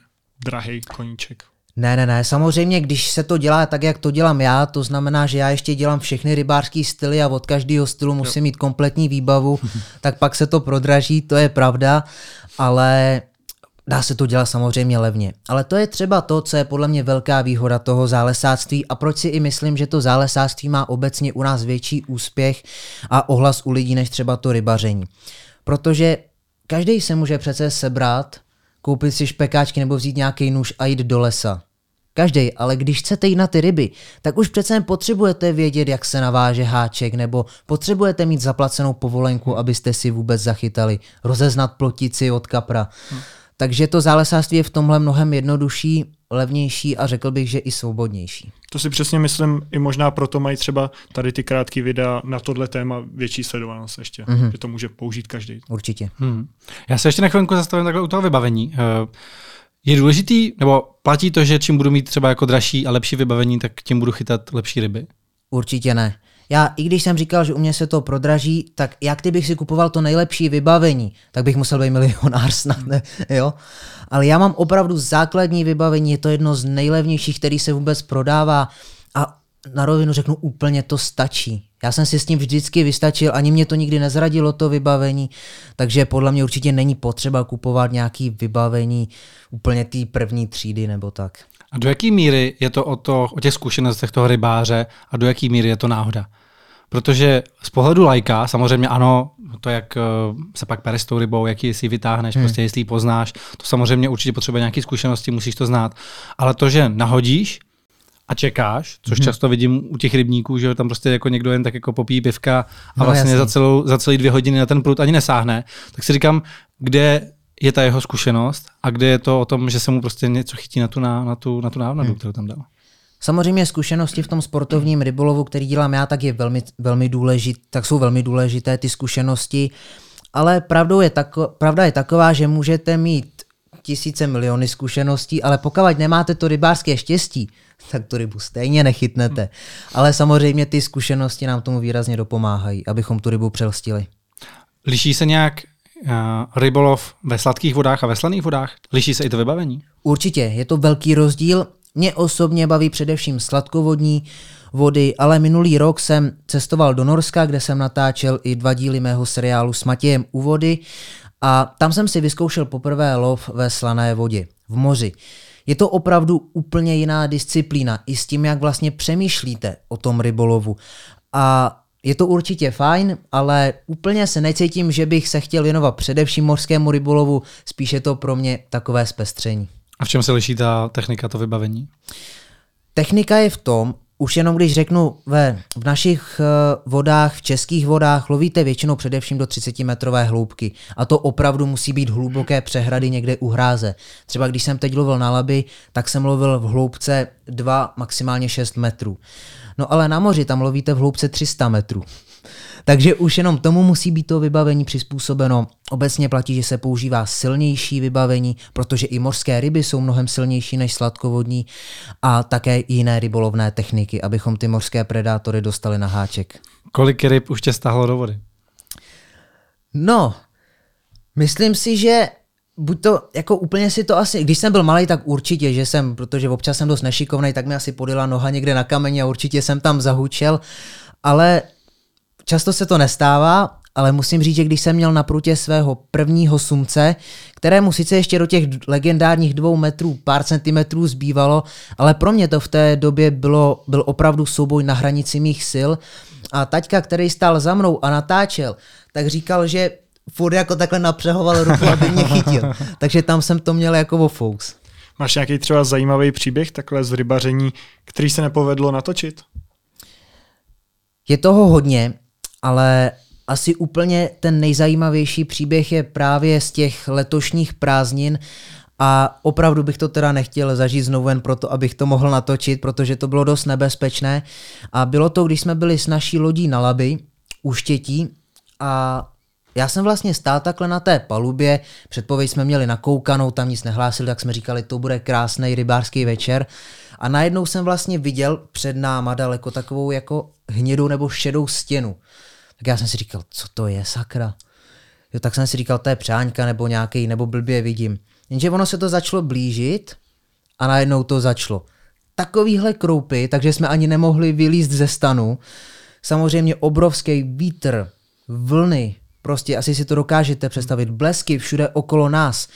drahý koníček. Ne, ne, ne, samozřejmě, když se to dělá tak, jak to dělám já, to znamená, že já ještě dělám všechny rybářské styly a od každého stylu musím mít kompletní výbavu, tak pak se to prodraží, to je pravda, ale dá se to dělat samozřejmě levně. Ale to je třeba to, co je podle mě velká výhoda toho zálesáctví a proč si i myslím, že to zálesáctví má obecně u nás větší úspěch a ohlas u lidí než třeba to rybaření. Protože každý se může přece sebrat, koupit si špekáčky nebo vzít nějaký nůž a jít do lesa. Každý, ale když chcete jít na ty ryby, tak už přece potřebujete vědět, jak se naváže háček, nebo potřebujete mít zaplacenou povolenku, abyste si vůbec zachytali, rozeznat plotici od kapra. Hmm. Takže to zálesářství je v tomhle mnohem jednodušší, levnější a řekl bych, že i svobodnější. To si přesně myslím, i možná proto mají třeba tady ty krátké videa na tohle téma větší sledovanost ještě, mm-hmm. že to může použít každý. Určitě. Hmm. Já se ještě na chvilku zastavím takhle u toho vybavení. Eh, je důležitý, nebo platí to, že čím budu mít třeba jako dražší a lepší vybavení, tak tím budu chytat lepší ryby? Určitě ne. Já, i když jsem říkal, že u mě se to prodraží, tak jak kdybych si kupoval to nejlepší vybavení, tak bych musel být milionár snad, ne, jo? Ale já mám opravdu základní vybavení, je to jedno z nejlevnějších, který se vůbec prodává a na rovinu řeknu, úplně to stačí. Já jsem si s tím vždycky vystačil, ani mě to nikdy nezradilo to vybavení, takže podle mě určitě není potřeba kupovat nějaký vybavení úplně té první třídy nebo tak. A do jaké míry je to o, to o těch zkušenostech toho rybáře a do jaké míry je to náhoda? Protože z pohledu lajka, samozřejmě ano, to, jak eh, se pak pere s tou rybou, jaký si vytáhneš, hmm. prostě jestli ji poznáš, to samozřejmě určitě potřebuje nějaké zkušenosti, musíš to znát. Ale to, že nahodíš a čekáš, což hmm. často vidím u těch rybníků, že tam prostě jako někdo jen tak jako popíjí pivka a no, vlastně za, celou, za celý dvě hodiny na ten prut ani nesáhne, tak si říkám, kde je ta jeho zkušenost a kde je to o tom, že se mu prostě něco chytí na tu, na, na tu, na tu návnadu, hmm. kterou tam dal. Samozřejmě zkušenosti v tom sportovním rybolovu, který dělám já, tak je velmi, velmi důležit, tak jsou velmi důležité ty zkušenosti, ale pravdou je tako, pravda je taková, že můžete mít tisíce miliony zkušeností, ale pokud nemáte to rybářské štěstí, tak tu rybu stejně nechytnete. Ale samozřejmě ty zkušenosti nám tomu výrazně dopomáhají, abychom tu rybu přelstili. Liší se nějak rybolov ve sladkých vodách a ve slaných vodách? Liší se i to vybavení? Určitě, je to velký rozdíl. Mě osobně baví především sladkovodní vody, ale minulý rok jsem cestoval do Norska, kde jsem natáčel i dva díly mého seriálu s Matějem u vody a tam jsem si vyzkoušel poprvé lov ve slané vodě, v moři. Je to opravdu úplně jiná disciplína, i s tím, jak vlastně přemýšlíte o tom rybolovu. A je to určitě fajn, ale úplně se necítím, že bych se chtěl věnovat především mořskému rybolovu, spíše to pro mě takové zpestření. A v čem se liší ta technika, to vybavení? Technika je v tom, už jenom když řeknu, ve, v našich uh, vodách, v českých vodách lovíte většinou především do 30 metrové hloubky. A to opravdu musí být hluboké přehrady někde u hráze. Třeba když jsem teď lovil na laby, tak jsem lovil v hloubce 2, maximálně 6 metrů. No ale na moři tam lovíte v hloubce 300 metrů. Takže už jenom tomu musí být to vybavení přizpůsobeno. Obecně platí, že se používá silnější vybavení, protože i mořské ryby jsou mnohem silnější než sladkovodní a také jiné rybolovné techniky, abychom ty mořské predátory dostali na háček. Kolik ryb už tě stáhlo do vody? No, myslím si, že buď to, jako úplně si to asi, když jsem byl malý, tak určitě, že jsem, protože občas jsem dost nešikovný, tak mi asi podila noha někde na kameni a určitě jsem tam zahučel, ale Často se to nestává, ale musím říct, že když jsem měl na prutě svého prvního sumce, kterému sice ještě do těch legendárních dvou metrů pár centimetrů zbývalo, ale pro mě to v té době bylo, byl opravdu souboj na hranici mých sil. A taťka, který stál za mnou a natáčel, tak říkal, že furt jako takhle napřehoval ruku, aby mě chytil. Takže tam jsem to měl jako vofous. Máš nějaký třeba zajímavý příběh takhle z rybaření, který se nepovedlo natočit? Je toho hodně ale asi úplně ten nejzajímavější příběh je právě z těch letošních prázdnin a opravdu bych to teda nechtěl zažít znovu jen proto, abych to mohl natočit, protože to bylo dost nebezpečné. A bylo to, když jsme byli s naší lodí na Laby u Štětí a já jsem vlastně stál takhle na té palubě, předpověď jsme měli nakoukanou, tam nic nehlásili, tak jsme říkali, to bude krásný rybářský večer. A najednou jsem vlastně viděl před náma daleko takovou jako hnědou nebo šedou stěnu. Tak já jsem si říkal, co to je, sakra. Jo, tak jsem si říkal, to je přáňka nebo nějaký, nebo blbě vidím. Jenže ono se to začalo blížit a najednou to začalo. Takovýhle kroupy, takže jsme ani nemohli vylízt ze stanu. Samozřejmě obrovský vítr, vlny, prostě asi si to dokážete představit, blesky všude okolo nás.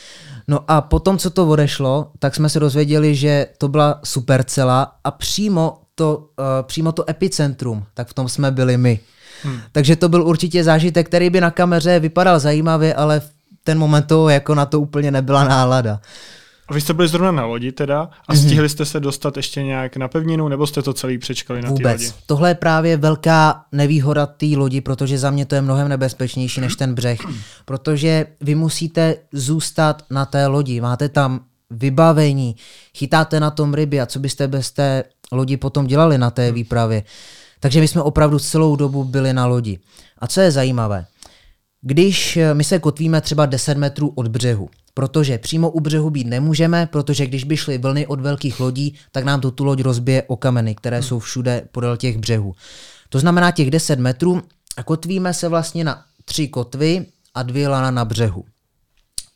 No a potom, co to odešlo, tak jsme se dozvěděli, že to byla supercela a přímo to, uh, přímo to epicentrum, tak v tom jsme byli my. Hmm. Takže to byl určitě zážitek, který by na kameře vypadal zajímavě, ale v ten moment to jako na to úplně nebyla nálada. A vy jste byli zrovna na lodi teda a mm-hmm. stihli jste se dostat ještě nějak na pevninu, nebo jste to celý přečkali na Vůbec. lodi? Tohle je právě velká nevýhoda té lodi, protože za mě to je mnohem nebezpečnější než ten břeh. Protože vy musíte zůstat na té lodi, máte tam vybavení, chytáte na tom ryby a co byste bez té lodi potom dělali na té výpravě. Takže my jsme opravdu celou dobu byli na lodi. A co je zajímavé, když eh, my se kotvíme třeba 10 metrů od břehu, protože přímo u břehu být nemůžeme, protože když by šly vlny od velkých lodí, tak nám to tu loď rozbije o kameny, které hmm. jsou všude podél těch břehů. To znamená těch 10 metrů a kotvíme se vlastně na tři kotvy a dvě lana na břehu.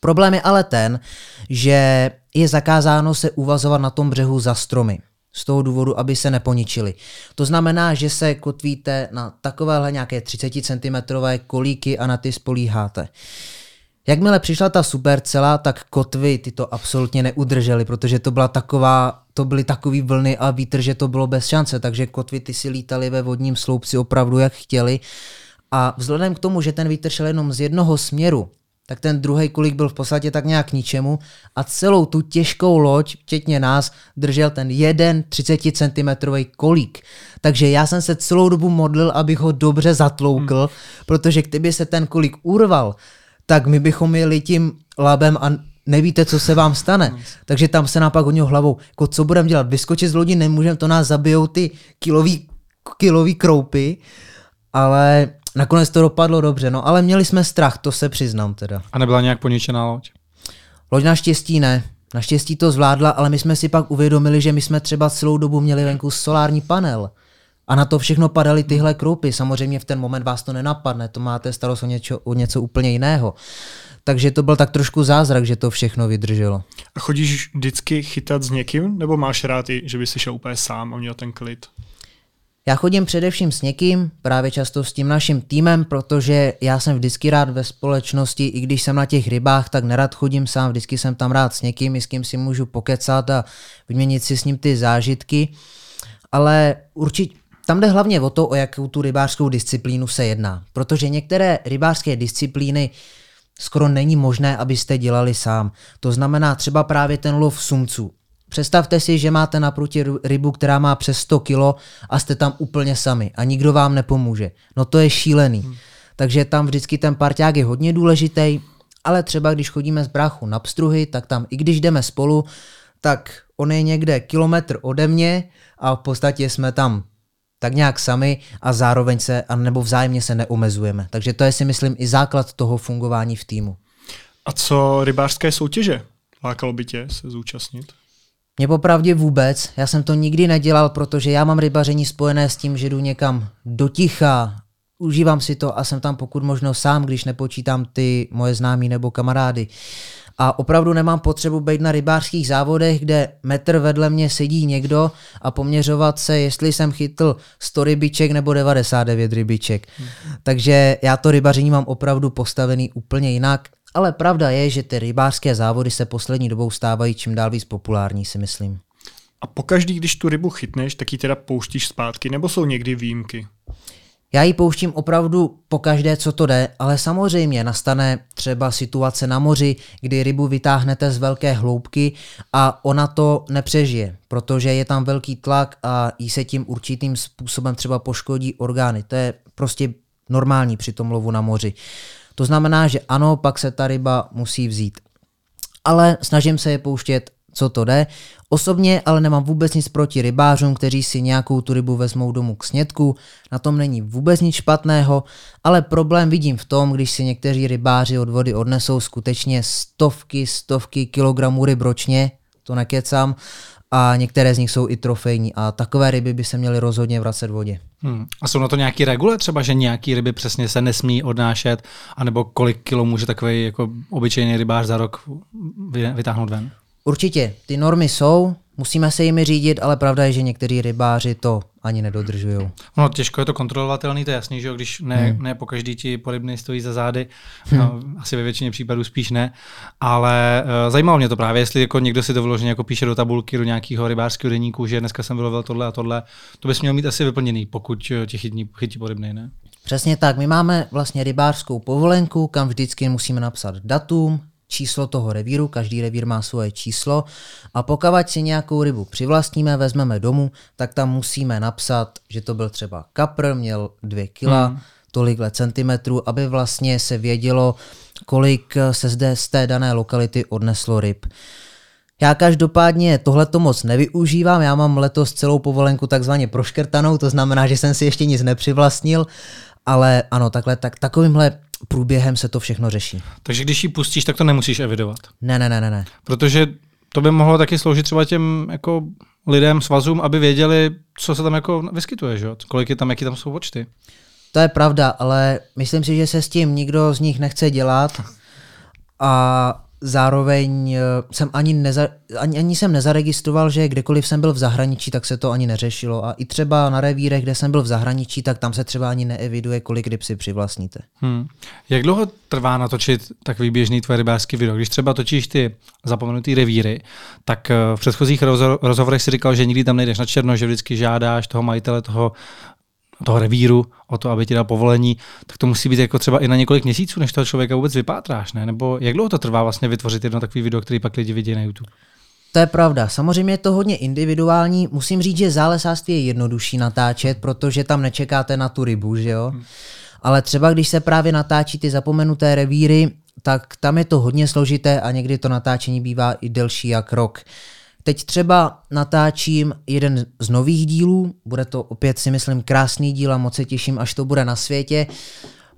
Problém je ale ten, že je zakázáno se uvazovat na tom břehu za stromy z toho důvodu, aby se neponičili. To znamená, že se kotvíte na takovéhle nějaké 30 cm kolíky a na ty spolíháte. Jakmile přišla ta supercela, tak kotvy ty to absolutně neudržely, protože to byla taková, to byly takový vlny a vítr, že to bylo bez šance, takže kotvy ty si lítaly ve vodním sloupci opravdu jak chtěli. A vzhledem k tomu, že ten vítr šel jenom z jednoho směru, tak ten druhý kulik byl v podstatě tak nějak k ničemu a celou tu těžkou loď, včetně nás, držel ten jeden 30 cm kolík. Takže já jsem se celou dobu modlil, abych ho dobře zatloukl, hmm. protože kdyby se ten kolík urval, tak my bychom jeli tím labem a nevíte, co se vám stane. Hmm. Takže tam se napak hodně hlavou, jako co budeme dělat, vyskočit z lodi nemůžeme, to nás zabijou ty kilový, kilový kroupy, ale Nakonec to dopadlo dobře, no ale měli jsme strach, to se přiznám teda. A nebyla nějak poničená loď? Loď naštěstí ne. Naštěstí to zvládla, ale my jsme si pak uvědomili, že my jsme třeba celou dobu měli venku solární panel. A na to všechno padaly tyhle kroupy. Samozřejmě v ten moment vás to nenapadne, to máte starost o něco, o něco úplně jiného. Takže to byl tak trošku zázrak, že to všechno vydrželo. A chodíš vždycky chytat s někým, nebo máš rád i, že by si šel úplně sám a měl ten klid? Já chodím především s někým, právě často s tím naším týmem, protože já jsem vždycky rád ve společnosti, i když jsem na těch rybách, tak nerad chodím sám, vždycky jsem tam rád s někým, s kým si můžu pokecat a vyměnit si s ním ty zážitky. Ale určitě tam jde hlavně o to, o jakou tu rybářskou disciplínu se jedná. Protože některé rybářské disciplíny skoro není možné, abyste dělali sám. To znamená třeba právě ten lov sumců. Představte si, že máte naproti rybu, která má přes 100 kilo a jste tam úplně sami a nikdo vám nepomůže. No to je šílený. Hmm. Takže tam vždycky ten parťák je hodně důležitý, ale třeba když chodíme z bráchu na pstruhy, tak tam i když jdeme spolu, tak on je někde kilometr ode mě a v podstatě jsme tam tak nějak sami a zároveň se, a nebo vzájemně se neomezujeme. Takže to je si myslím i základ toho fungování v týmu. A co rybářské soutěže? Lákalo by tě se zúčastnit? Mě popravdě vůbec, já jsem to nikdy nedělal, protože já mám rybaření spojené s tím, že jdu někam do ticha, užívám si to a jsem tam pokud možno sám, když nepočítám ty moje známí nebo kamarády. A opravdu nemám potřebu být na rybářských závodech, kde metr vedle mě sedí někdo a poměřovat se, jestli jsem chytl 100 rybiček nebo 99 rybiček. Hmm. Takže já to rybaření mám opravdu postavený úplně jinak ale pravda je, že ty rybářské závody se poslední dobou stávají čím dál víc populární, si myslím. A pokaždý, když tu rybu chytneš, tak ji teda pouštíš zpátky, nebo jsou někdy výjimky? Já ji pouštím opravdu po každé, co to jde, ale samozřejmě nastane třeba situace na moři, kdy rybu vytáhnete z velké hloubky a ona to nepřežije, protože je tam velký tlak a jí se tím určitým způsobem třeba poškodí orgány. To je prostě normální při tom lovu na moři. To znamená, že ano, pak se ta ryba musí vzít. Ale snažím se je pouštět, co to jde. Osobně ale nemám vůbec nic proti rybářům, kteří si nějakou tu rybu vezmou domů k snědku. Na tom není vůbec nic špatného, ale problém vidím v tom, když si někteří rybáři od vody odnesou skutečně stovky, stovky kilogramů ryb ročně, to nekecám, a některé z nich jsou i trofejní a takové ryby by se měly rozhodně vracet v vodě. Hmm. A jsou na to nějaké regule třeba, že nějaký ryby přesně se nesmí odnášet, anebo kolik kilo může takový jako obyčejný rybář za rok vytáhnout ven? Určitě, ty normy jsou, musíme se jimi řídit, ale pravda je, že někteří rybáři to ani nedodržují. No těžko je to kontrolovatelný, to je jasný, že když ne, hmm. ne po každý ti porybny stojí za zády, hmm. no, asi ve většině případů spíš ne, ale uh, zajímalo mě to právě, jestli jako někdo si to vyloženě jako píše do tabulky, do nějakého rybářského deníku, že dneska jsem vylovil tohle a tohle, to bys měl mít asi vyplněný, pokud eh, tě chytí, chytí porybny, ne? Přesně tak, my máme vlastně rybářskou povolenku, kam vždycky musíme napsat datum, číslo toho revíru, každý revír má svoje číslo a pokud si nějakou rybu přivlastníme, vezmeme domů, tak tam musíme napsat, že to byl třeba kapr, měl dvě kila, hmm. tolikhle centimetrů, aby vlastně se vědělo, kolik se zde z té dané lokality odneslo ryb. Já každopádně tohleto moc nevyužívám, já mám letos celou povolenku takzvaně proškrtanou, to znamená, že jsem si ještě nic nepřivlastnil, ale ano, takhle, tak, takovýmhle průběhem se to všechno řeší. Takže když ji pustíš, tak to nemusíš evidovat. Ne, ne, ne, ne. ne. Protože to by mohlo taky sloužit třeba těm jako lidem, svazům, aby věděli, co se tam jako vyskytuje, že? kolik je tam, jaký tam jsou počty. To je pravda, ale myslím si, že se s tím nikdo z nich nechce dělat a zároveň eh, jsem ani, neza, ani, ani jsem nezaregistroval, že kdekoliv jsem byl v zahraničí, tak se to ani neřešilo. A i třeba na revírech, kde jsem byl v zahraničí, tak tam se třeba ani neeviduje, kolik ryb si přivlastníte. Hmm. Jak dlouho trvá natočit takový běžný tvoje rybářský video? Když třeba točíš ty zapomenutý revíry, tak eh, v předchozích rozhovorech si říkal, že nikdy tam nejdeš na černo, že vždycky žádáš toho majitele toho toho revíru o to, aby ti dal povolení, tak to musí být jako třeba i na několik měsíců, než toho člověka vůbec vypátráš, ne? Nebo jak dlouho to trvá vlastně vytvořit jedno takový video, který pak lidi vidí na YouTube? To je pravda. Samozřejmě je to hodně individuální. Musím říct, že zálesářství je jednodušší natáčet, protože tam nečekáte na tu rybu, že jo? Hmm. Ale třeba když se právě natáčí ty zapomenuté revíry, tak tam je to hodně složité a někdy to natáčení bývá i delší jak rok. Teď třeba natáčím jeden z nových dílů, bude to opět si myslím krásný díl a moc se těším, až to bude na světě.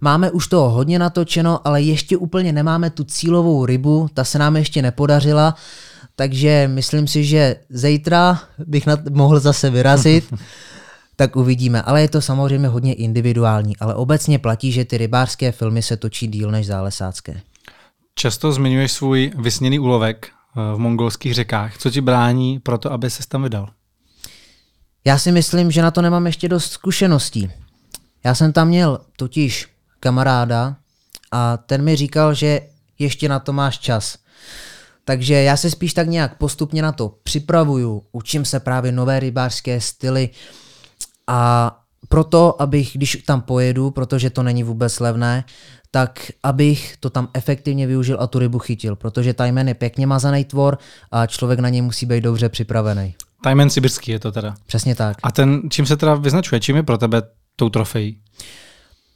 Máme už toho hodně natočeno, ale ještě úplně nemáme tu cílovou rybu, ta se nám ještě nepodařila, takže myslím si, že zítra bych na mohl zase vyrazit, tak uvidíme. Ale je to samozřejmě hodně individuální, ale obecně platí, že ty rybářské filmy se točí díl než zálesácké. Často zmiňuješ svůj vysněný úlovek, v mongolských řekách. Co ti brání pro to, aby se tam vydal? Já si myslím, že na to nemám ještě dost zkušeností. Já jsem tam měl totiž kamaráda a ten mi říkal, že ještě na to máš čas. Takže já se spíš tak nějak postupně na to připravuju, učím se právě nové rybářské styly a proto, abych, když tam pojedu, protože to není vůbec levné, tak abych to tam efektivně využil a tu rybu chytil, protože tajmen je pěkně mazaný tvor a člověk na něj musí být dobře připravený. Tajmen sibirský je to teda. Přesně tak. A ten, čím se teda vyznačuje, čím je pro tebe tou trofejí?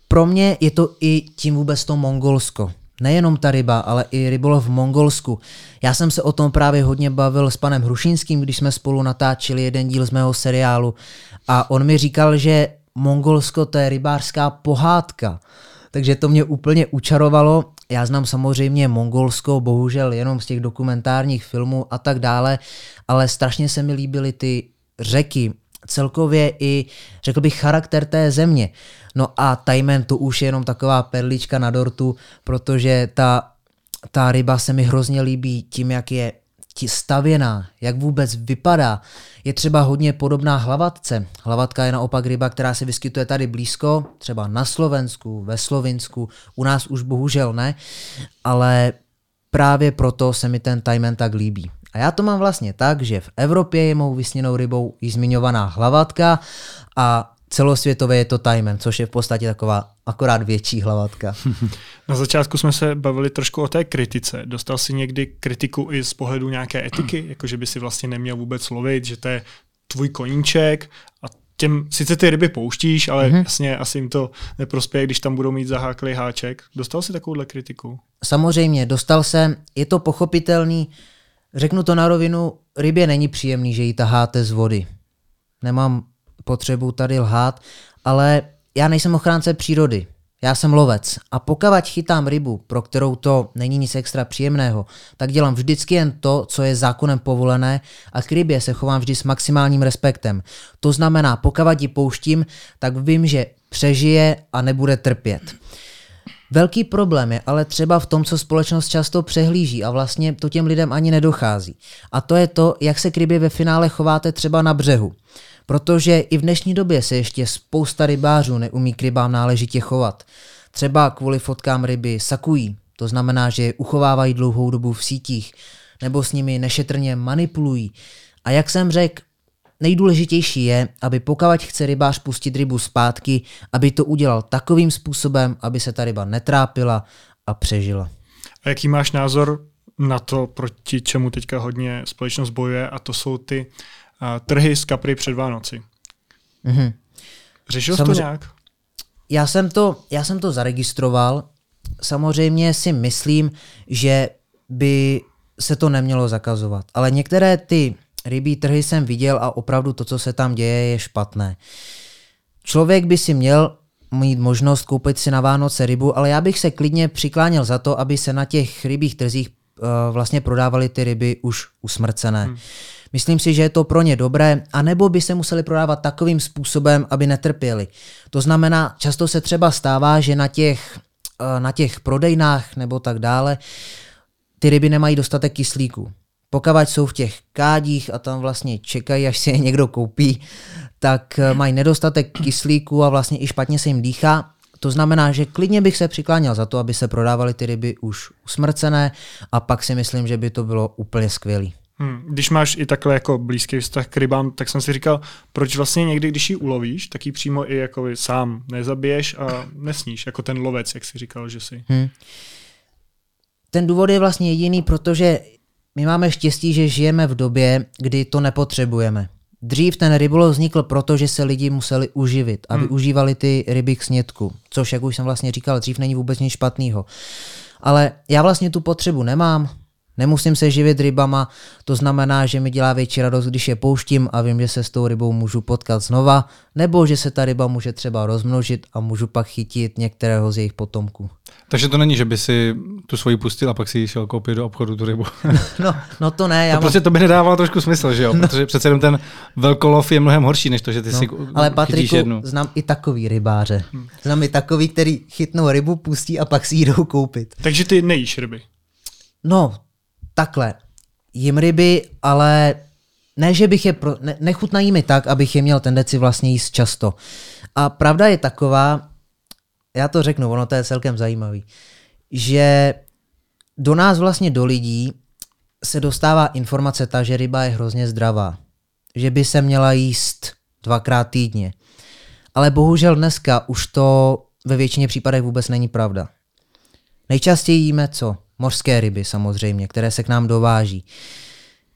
Pro mě je to i tím vůbec to Mongolsko. Nejenom ta ryba, ale i rybolov v Mongolsku. Já jsem se o tom právě hodně bavil s panem Hrušínským, když jsme spolu natáčeli jeden díl z mého seriálu a on mi říkal, že Mongolsko to je rybářská pohádka takže to mě úplně učarovalo. Já znám samozřejmě Mongolsko, bohužel jenom z těch dokumentárních filmů a tak dále, ale strašně se mi líbily ty řeky, celkově i, řekl bych, charakter té země. No a Tajmen to už je jenom taková perlička na dortu, protože ta, ta ryba se mi hrozně líbí tím, jak je stavěná, jak vůbec vypadá, je třeba hodně podobná hlavatce. Hlavatka je naopak ryba, která se vyskytuje tady blízko, třeba na Slovensku, ve Slovinsku, u nás už bohužel ne, ale právě proto se mi ten tajmen tak líbí. A já to mám vlastně tak, že v Evropě je mou vysněnou rybou již zmiňovaná hlavatka a celosvětově je to Tajmen, což je v podstatě taková akorát větší hlavatka. Na začátku jsme se bavili trošku o té kritice. Dostal si někdy kritiku i z pohledu nějaké etiky, jako že by si vlastně neměl vůbec lovit, že to je tvůj koníček a těm, sice ty ryby pouštíš, ale mm-hmm. jasně asi jim to neprospěje, když tam budou mít zaháklý háček. Dostal si takovouhle kritiku? Samozřejmě, dostal jsem, je to pochopitelný, řeknu to na rovinu, rybě není příjemný, že ji taháte z vody. Nemám potřebu tady lhát, ale já nejsem ochránce přírody. Já jsem lovec a pokud chytám rybu, pro kterou to není nic extra příjemného, tak dělám vždycky jen to, co je zákonem povolené a k rybě se chovám vždy s maximálním respektem. To znamená, pokud ji pouštím, tak vím, že přežije a nebude trpět. Velký problém je ale třeba v tom, co společnost často přehlíží a vlastně to těm lidem ani nedochází. A to je to, jak se k rybě ve finále chováte třeba na břehu. Protože i v dnešní době se ještě spousta rybářů neumí k rybám náležitě chovat. Třeba kvůli fotkám ryby sakují, to znamená, že je uchovávají dlouhou dobu v sítích, nebo s nimi nešetrně manipulují. A jak jsem řekl, nejdůležitější je, aby pokud chce rybář pustit rybu zpátky, aby to udělal takovým způsobem, aby se ta ryba netrápila a přežila. A jaký máš názor na to, proti čemu teďka hodně společnost bojuje, a to jsou ty trhy z kapry před Vánoci. Mm-hmm. Řešil jsi to nějak? Já jsem to, já jsem to zaregistroval. Samozřejmě si myslím, že by se to nemělo zakazovat. Ale některé ty rybí trhy jsem viděl a opravdu to, co se tam děje, je špatné. Člověk by si měl mít možnost koupit si na Vánoce rybu, ale já bych se klidně přikláněl za to, aby se na těch rybích trzích uh, vlastně prodávaly ty ryby už usmrcené. Hmm. Myslím si, že je to pro ně dobré, anebo by se museli prodávat takovým způsobem, aby netrpěli. To znamená, často se třeba stává, že na těch, eh, na těch prodejnách nebo tak dále ty ryby nemají dostatek kyslíku. Pokud jsou v těch kádích a tam vlastně čekají, až si je někdo koupí, tak eh, mají nedostatek kyslíku a vlastně i špatně se jim dýchá. To znamená, že klidně bych se přikláněl za to, aby se prodávaly ty ryby už usmrcené a pak si myslím, že by to bylo úplně skvělý. Hmm. Když máš i takhle jako blízký vztah k rybám, tak jsem si říkal, proč vlastně někdy, když ji ulovíš, tak ji přímo i jako sám nezabiješ a nesníš, jako ten lovec, jak jsi říkal, že jsi. Hmm. Ten důvod je vlastně jediný, protože my máme štěstí, že žijeme v době, kdy to nepotřebujeme. Dřív ten rybolov vznikl proto, že se lidi museli uživit a hmm. využívali ty ryby k snědku, což, jak už jsem vlastně říkal, dřív není vůbec nic špatného. Ale já vlastně tu potřebu nemám, Nemusím se živit rybama, to znamená, že mi dělá větší radost, když je pouštím a vím, že se s tou rybou můžu potkat znova, nebo že se ta ryba může třeba rozmnožit a můžu pak chytit některého z jejich potomků. Takže to není, že by si tu svoji pustil a pak si šel koupit do obchodu tu rybu. no, no to ne. Já to mám... prostě to by nedávalo trošku smysl, že jo? No. Protože přece jenom ten velkolov je mnohem horší, než to, že ty no. si Ale Patriku, jednu. znám i takový rybáře. Hmm. Znám i takový, který chytnou rybu, pustí a pak si ji jdou koupit. Takže ty nejíš ryby? No, takhle, jim ryby, ale ne, že bych je, pro, ne, nechutnají mi tak, abych je měl tendenci vlastně jíst často. A pravda je taková, já to řeknu, ono to je celkem zajímavý, že do nás vlastně do lidí se dostává informace ta, že ryba je hrozně zdravá. Že by se měla jíst dvakrát týdně. Ale bohužel dneska už to ve většině případech vůbec není pravda. Nejčastěji jíme co? Mořské ryby samozřejmě, které se k nám dováží.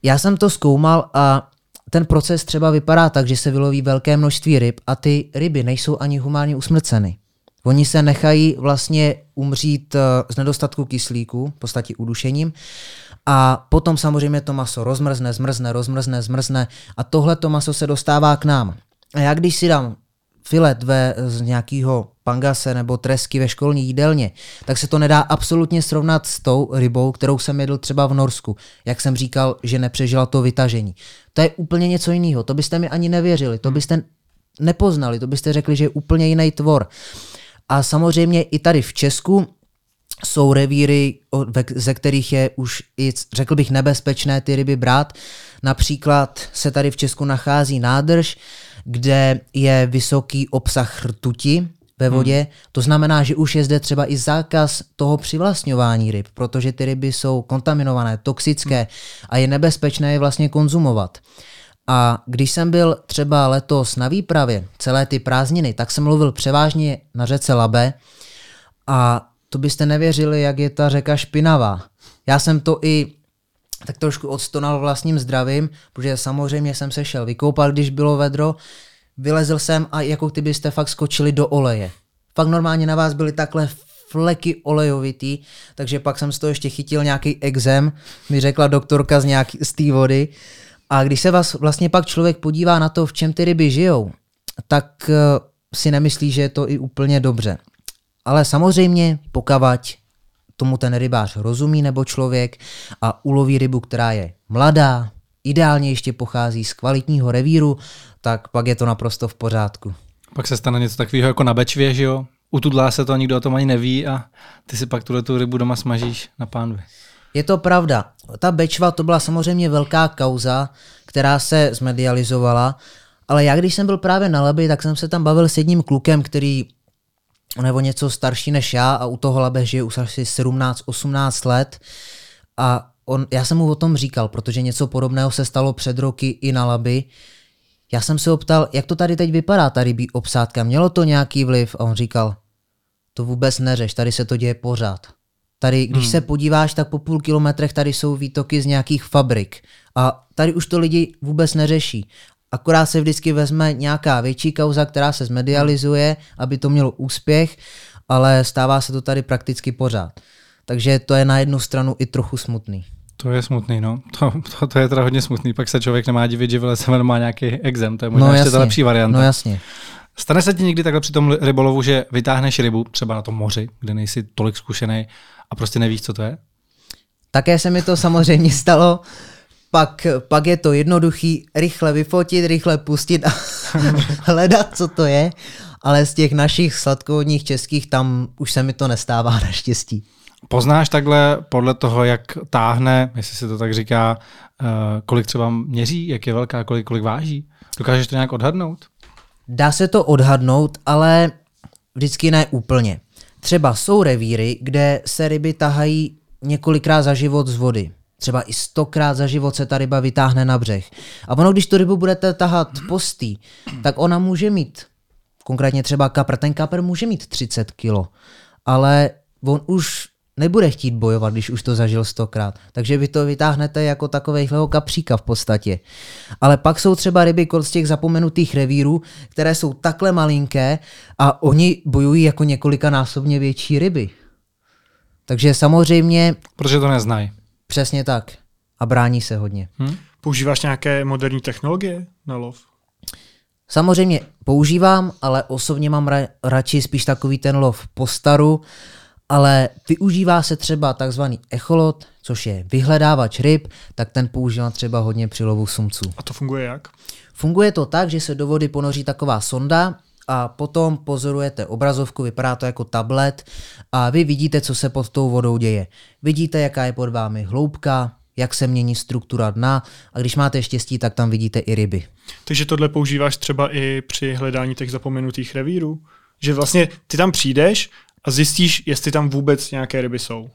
Já jsem to zkoumal a ten proces třeba vypadá tak, že se vyloví velké množství ryb a ty ryby nejsou ani humánně usmrceny. Oni se nechají vlastně umřít eh, z nedostatku kyslíku, v podstatě udušením, a potom samozřejmě to maso rozmrzne, zmrzne, rozmrzne, zmrzne a tohle to maso se dostává k nám. A já když si dám filet ve, z nějakého pangase nebo tresky ve školní jídelně, tak se to nedá absolutně srovnat s tou rybou, kterou jsem jedl třeba v Norsku. Jak jsem říkal, že nepřežila to vytažení. To je úplně něco jiného. To byste mi ani nevěřili, to byste nepoznali, to byste řekli, že je úplně jiný tvor. A samozřejmě i tady v Česku jsou revíry, ze kterých je už i, řekl bych, nebezpečné ty ryby brát. Například se tady v Česku nachází nádrž, kde je vysoký obsah rtuti ve vodě. Hmm. To znamená, že už je zde třeba i zákaz toho přivlastňování ryb, protože ty ryby jsou kontaminované, toxické hmm. a je nebezpečné je vlastně konzumovat. A když jsem byl třeba letos na výpravě, celé ty prázdniny, tak jsem mluvil převážně na řece Labe a to byste nevěřili, jak je ta řeka špinavá. Já jsem to i tak trošku odstonal vlastním zdravím, protože samozřejmě jsem se šel vykoupat, když bylo vedro, vylezl jsem a jako kdybyste fakt skočili do oleje. Fakt normálně na vás byly takhle fleky olejovitý, takže pak jsem z toho ještě chytil nějaký exem, mi řekla doktorka z, nějaký, z té vody. A když se vás vlastně pak člověk podívá na to, v čem ty ryby žijou, tak uh, si nemyslí, že je to i úplně dobře. Ale samozřejmě, pokavať tomu ten rybář rozumí nebo člověk a uloví rybu, která je mladá, ideálně ještě pochází z kvalitního revíru, tak pak je to naprosto v pořádku. Pak se stane něco takového jako na bečvě, že jo? Utudlá se to a nikdo o tom ani neví a ty si pak tuhle tu rybu doma smažíš na pánvi. Je to pravda. Ta bečva to byla samozřejmě velká kauza, která se zmedializovala, ale já když jsem byl právě na Lebi, tak jsem se tam bavil s jedním klukem, který nebo něco starší než já a u toho labe žije už asi 17-18 let a on, já jsem mu o tom říkal, protože něco podobného se stalo před roky i na laby. Já jsem se optal, jak to tady teď vypadá, ta rybí obsádka, mělo to nějaký vliv? A on říkal, to vůbec neřeš, tady se to děje pořád. Tady, když hmm. se podíváš, tak po půl kilometrech tady jsou výtoky z nějakých fabrik. A tady už to lidi vůbec neřeší. Akorát se vždycky vezme nějaká větší kauza, která se zmedializuje, aby to mělo úspěch, ale stává se to tady prakticky pořád. Takže to je na jednu stranu i trochu smutný. To je smutný, no. To, to, to je teda hodně smutný. Pak se člověk nemá divit, že vyleze má nějaký exem. To je možná no, ještě ta lepší varianta. No jasně. Stane se ti někdy takhle při tom rybolovu, že vytáhneš rybu třeba na tom moři, kde nejsi tolik zkušený a prostě nevíš, co to je? Také se mi to samozřejmě stalo pak, pak je to jednoduchý, rychle vyfotit, rychle pustit a hledat, co to je, ale z těch našich sladkovodních českých tam už se mi to nestává naštěstí. Poznáš takhle podle toho, jak táhne, jestli se to tak říká, uh, kolik třeba měří, jak je velká, kolik, kolik váží? Dokážeš to nějak odhadnout? Dá se to odhadnout, ale vždycky ne úplně. Třeba jsou revíry, kde se ryby tahají několikrát za život z vody. Třeba i stokrát za život se ta ryba vytáhne na břeh. A ono, když tu rybu budete tahat postý, tak ona může mít, konkrétně třeba kapr, ten kapr může mít 30 kilo, ale on už nebude chtít bojovat, když už to zažil stokrát. Takže vy to vytáhnete jako takového kapříka v podstatě. Ale pak jsou třeba ryby z těch zapomenutých revírů, které jsou takhle malinké a oni bojují jako několika násobně větší ryby. Takže samozřejmě... Protože to neznají. Přesně tak. A brání se hodně. Hmm? Používáš nějaké moderní technologie na lov? Samozřejmě používám, ale osobně mám ra- radši spíš takový ten lov po staru, ale využívá se třeba takzvaný echolot, což je vyhledávač ryb, tak ten používám třeba hodně při lovu sumců. A to funguje jak? Funguje to tak, že se do vody ponoří taková sonda a potom pozorujete obrazovku, vypadá to jako tablet a vy vidíte, co se pod tou vodou děje. Vidíte, jaká je pod vámi hloubka, jak se mění struktura dna a když máte štěstí, tak tam vidíte i ryby. Takže tohle používáš třeba i při hledání těch zapomenutých revírů? Že vlastně ty tam přijdeš a zjistíš, jestli tam vůbec nějaké ryby jsou.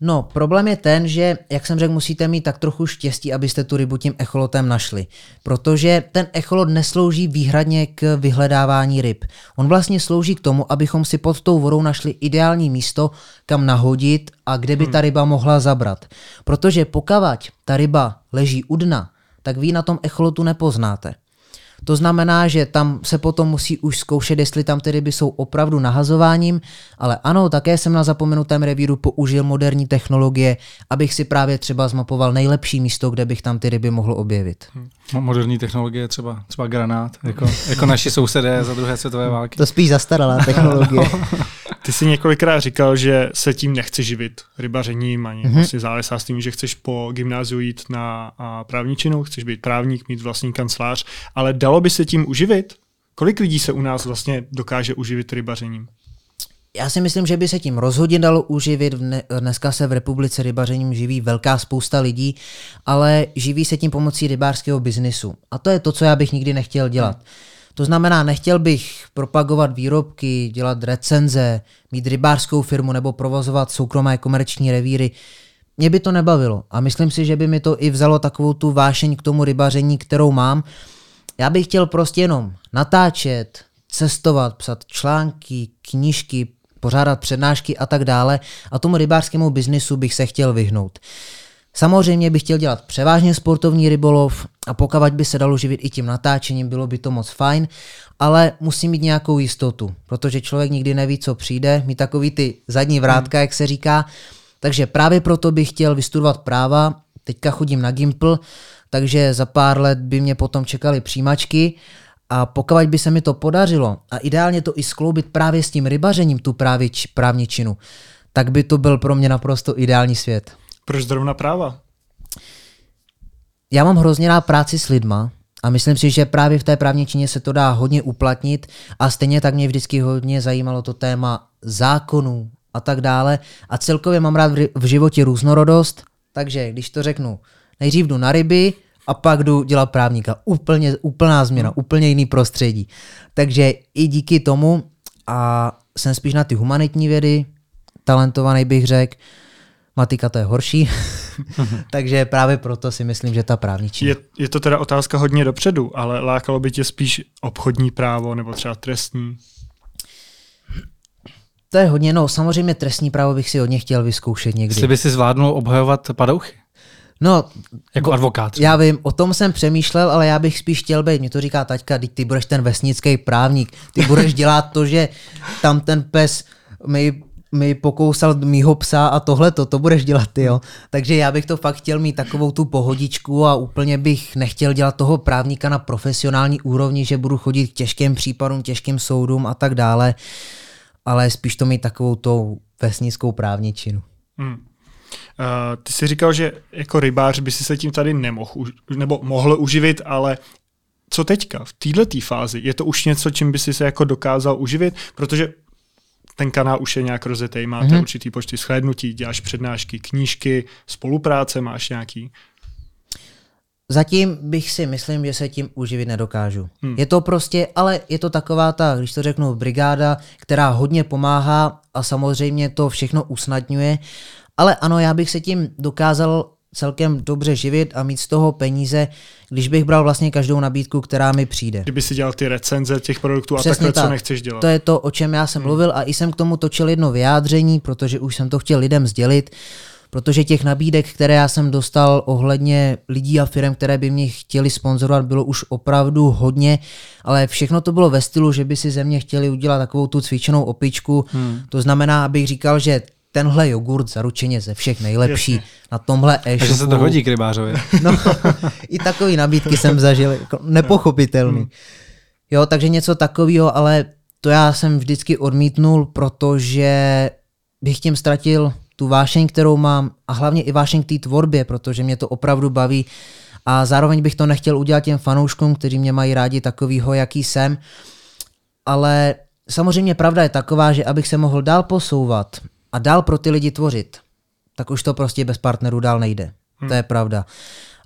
No, problém je ten, že, jak jsem řekl, musíte mít tak trochu štěstí, abyste tu rybu tím echolotem našli. Protože ten echolot neslouží výhradně k vyhledávání ryb. On vlastně slouží k tomu, abychom si pod tou vodou našli ideální místo, kam nahodit a kde by hmm. ta ryba mohla zabrat. Protože pokavať ta ryba leží u dna, tak vy na tom echolotu nepoznáte. To znamená, že tam se potom musí už zkoušet, jestli tam ty ryby jsou opravdu nahazováním, ale ano, také jsem na zapomenutém revíru použil moderní technologie, abych si právě třeba zmapoval nejlepší místo, kde bych tam ty ryby mohl objevit. Hmm. Moderní technologie třeba, třeba granát, jako, jako naši sousedé za druhé světové války. To spíš zastaralá technologie. Ty jsi několikrát říkal, že se tím nechci živit rybařením ani mm-hmm. vlastně zálesá s tím, že chceš po gymnáziu jít na právničinu, chceš být právník, mít vlastní kancelář, ale dalo by se tím uživit? Kolik lidí se u nás vlastně dokáže uživit rybařením? Já si myslím, že by se tím rozhodně dalo uživit. Dneska se v republice rybařením živí velká spousta lidí, ale živí se tím pomocí rybářského biznisu. A to je to, co já bych nikdy nechtěl dělat. To znamená, nechtěl bych propagovat výrobky, dělat recenze, mít rybářskou firmu nebo provozovat soukromé komerční revíry. Mě by to nebavilo a myslím si, že by mi to i vzalo takovou tu vášeň k tomu rybaření, kterou mám. Já bych chtěl prostě jenom natáčet, cestovat, psat články, knížky, pořádat přednášky a tak dále. A tomu rybářskému biznisu bych se chtěl vyhnout. Samozřejmě bych chtěl dělat převážně sportovní rybolov a pokud by se dalo živit i tím natáčením, bylo by to moc fajn, ale musím mít nějakou jistotu, protože člověk nikdy neví, co přijde, mít takový ty zadní vrátka, jak se říká, takže právě proto bych chtěl vystudovat práva, teďka chodím na Gimpl, takže za pár let by mě potom čekaly přijímačky a pokud by se mi to podařilo a ideálně to i skloubit právě s tím rybařením, tu právě právničinu, tak by to byl pro mě naprosto ideální svět. Proč zrovna práva? Já mám hrozně rád práci s lidma a myslím si, že právě v té právničině se to dá hodně uplatnit a stejně tak mě vždycky hodně zajímalo to téma zákonů a tak dále a celkově mám rád v životě různorodost, takže když to řeknu, nejdřív jdu na ryby, a pak jdu dělat právníka. Úplně, úplná změna, úplně jiný prostředí. Takže i díky tomu a jsem spíš na ty humanitní vědy, talentovaný bych řekl, matika to je horší, takže právě proto si myslím, že ta právničina. Je, je to teda otázka hodně dopředu, ale lákalo by tě spíš obchodní právo nebo třeba trestní? To je hodně, no samozřejmě trestní právo bych si hodně chtěl vyzkoušet někdy. Jestli by si zvládnul obhajovat padouchy? No, jako advokát. Já vím, o tom jsem přemýšlel, ale já bych spíš chtěl být. Mě to říká taťka, ty budeš ten vesnický právník, ty budeš dělat to, že tam ten pes mi mi pokousal mýho psa a tohle to, to budeš dělat ty, jo. Takže já bych to fakt chtěl mít takovou tu pohodičku a úplně bych nechtěl dělat toho právníka na profesionální úrovni, že budu chodit k těžkým případům, těžkým soudům a tak dále, ale spíš to mít takovou tou vesnickou právničinu. Hmm. Uh, ty jsi říkal, že jako rybář by si se tím tady nemohl, nebo mohl uživit, ale co teďka, v této fázi, je to už něco, čím by si se jako dokázal uživit? Protože ten kanál už je nějak rozjetý, máte mm-hmm. určitý počty shlédnutí, děláš přednášky, knížky, spolupráce máš nějaký? Zatím bych si myslím, že se tím uživit nedokážu. Hmm. Je to prostě, ale je to taková ta, když to řeknu, brigáda, která hodně pomáhá a samozřejmě to všechno usnadňuje. Ale ano, já bych se tím dokázal celkem dobře živit a mít z toho peníze, když bych bral vlastně každou nabídku, která mi přijde. Kdyby si dělal ty recenze těch produktů Přesně a takhle, tak. co nechceš dělat. To je to, o čem já jsem hmm. mluvil a i jsem k tomu točil jedno vyjádření, protože už jsem to chtěl lidem sdělit, protože těch nabídek, které já jsem dostal ohledně lidí a firm, které by mě chtěli sponzorovat, bylo už opravdu hodně, ale všechno to bylo ve stylu, že by si ze mě chtěli udělat takovou tu cvičenou opičku. Hmm. To znamená, abych říkal, že tenhle jogurt zaručeně ze všech nejlepší na tomhle e Takže se to hodí k rybářovi. No, i takové nabídky jsem zažil, jako nepochopitelný. Hmm. Jo, takže něco takového, ale to já jsem vždycky odmítnul, protože bych tím ztratil tu vášeň, kterou mám a hlavně i vášeň k té tvorbě, protože mě to opravdu baví a zároveň bych to nechtěl udělat těm fanouškům, kteří mě mají rádi takovýho, jaký jsem, ale samozřejmě pravda je taková, že abych se mohl dál posouvat a dál pro ty lidi tvořit, tak už to prostě bez partnerů dál nejde. Hmm. To je pravda.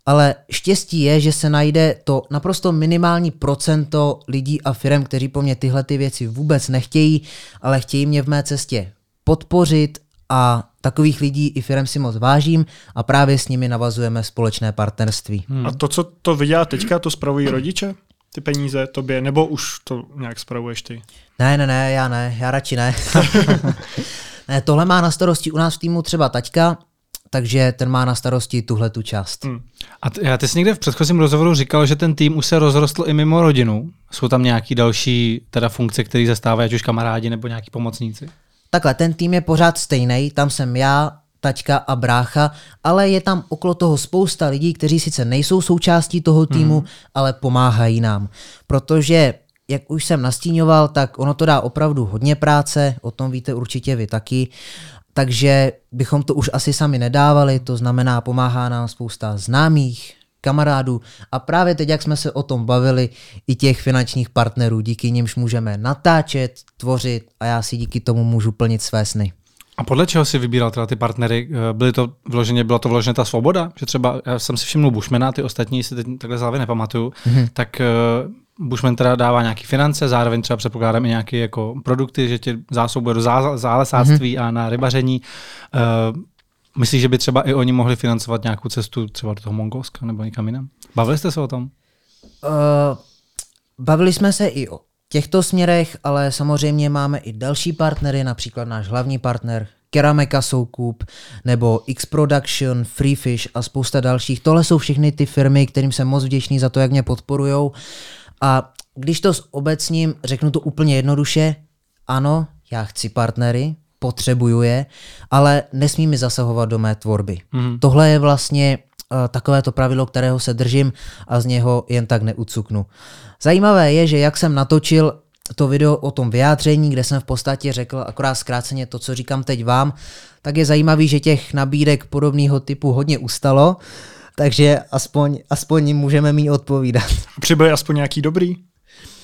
Ale štěstí je, že se najde to naprosto minimální procento lidí a firm, kteří po mně tyhle ty věci vůbec nechtějí, ale chtějí mě v mé cestě podpořit a takových lidí i firm si moc vážím a právě s nimi navazujeme společné partnerství. Hmm. A to, co to vydělá teďka, to spravují rodiče? Ty peníze tobě, nebo už to nějak spravuješ ty? Ne, ne, ne, já ne, já radši ne. ne, tohle má na starosti u nás v týmu třeba taťka, takže ten má na starosti tuhle tu část. Hmm. A t- já ty jsi někde v předchozím rozhovoru říkal, že ten tým už se rozrostl i mimo rodinu. Jsou tam nějaký další teda funkce, které zastávají, ať už kamarádi nebo nějaký pomocníci? Takhle, ten tým je pořád stejný, tam jsem já, taťka a brácha, ale je tam okolo toho spousta lidí, kteří sice nejsou součástí toho týmu, hmm. ale pomáhají nám. Protože, jak už jsem nastíňoval, tak ono to dá opravdu hodně práce, o tom víte určitě vy taky, takže bychom to už asi sami nedávali, to znamená, pomáhá nám spousta známých, kamarádů a právě teď, jak jsme se o tom bavili, i těch finančních partnerů, díky nimž můžeme natáčet, tvořit a já si díky tomu můžu plnit své sny. A podle čeho si vybíral teda ty partnery? Eh, byly to vloženě, byla to vloženě ta svoboda? Že třeba, já jsem si všiml Bushmana, ty ostatní si teď takhle z hlavy nepamatuju, mm-hmm. tak uh, Bushman teda dává nějaký finance, zároveň třeba předpokládám i nějaké jako produkty, že tě zásobuje do zálesáctví mm-hmm. a na rybaření. Uh, Myslíš, že by třeba i oni mohli financovat nějakou cestu třeba do toho Mongolska nebo někam jinam? Bavili jste se o tom? Uh, bavili jsme se i o těchto směrech, ale samozřejmě máme i další partnery, například náš hlavní partner Kerameka Soukup nebo X Production, Freefish a spousta dalších. Tohle jsou všechny ty firmy, kterým jsem moc vděčný za to, jak mě podporujou. A když to s obecním řeknu to úplně jednoduše, ano, já chci partnery, potřebuju je, ale nesmí mi zasahovat do mé tvorby. Mm. Tohle je vlastně uh, takové to pravidlo, kterého se držím a z něho jen tak neucuknu. Zajímavé je, že jak jsem natočil to video o tom vyjádření, kde jsem v podstatě řekl akorát zkráceně to, co říkám teď vám, tak je zajímavý, že těch nabídek podobného typu hodně ustalo, takže aspoň, aspoň jim můžeme mít odpovídat. Přibyli aspoň nějaký dobrý?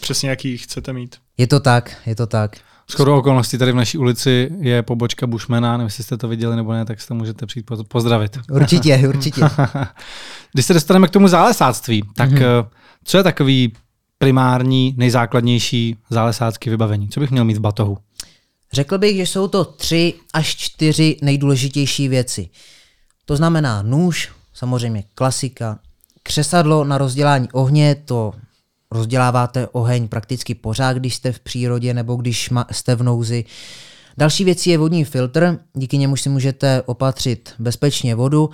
Přesně jaký chcete mít? Je to tak, je to tak. Skoro okolností tady v naší ulici je pobočka Bushmana, nevím, jestli jste to viděli nebo ne, tak se to můžete přijít pozdravit. Určitě, určitě. Když se dostaneme k tomu zálesáctví, tak mm-hmm. co je takový primární, nejzákladnější zálesácký vybavení? Co bych měl mít v batohu? Řekl bych, že jsou to tři až čtyři nejdůležitější věci. To znamená nůž, samozřejmě klasika, křesadlo na rozdělání ohně, to rozděláváte oheň prakticky pořád, když jste v přírodě nebo když jste v nouzi. Další věcí je vodní filtr, díky němu si můžete opatřit bezpečně vodu.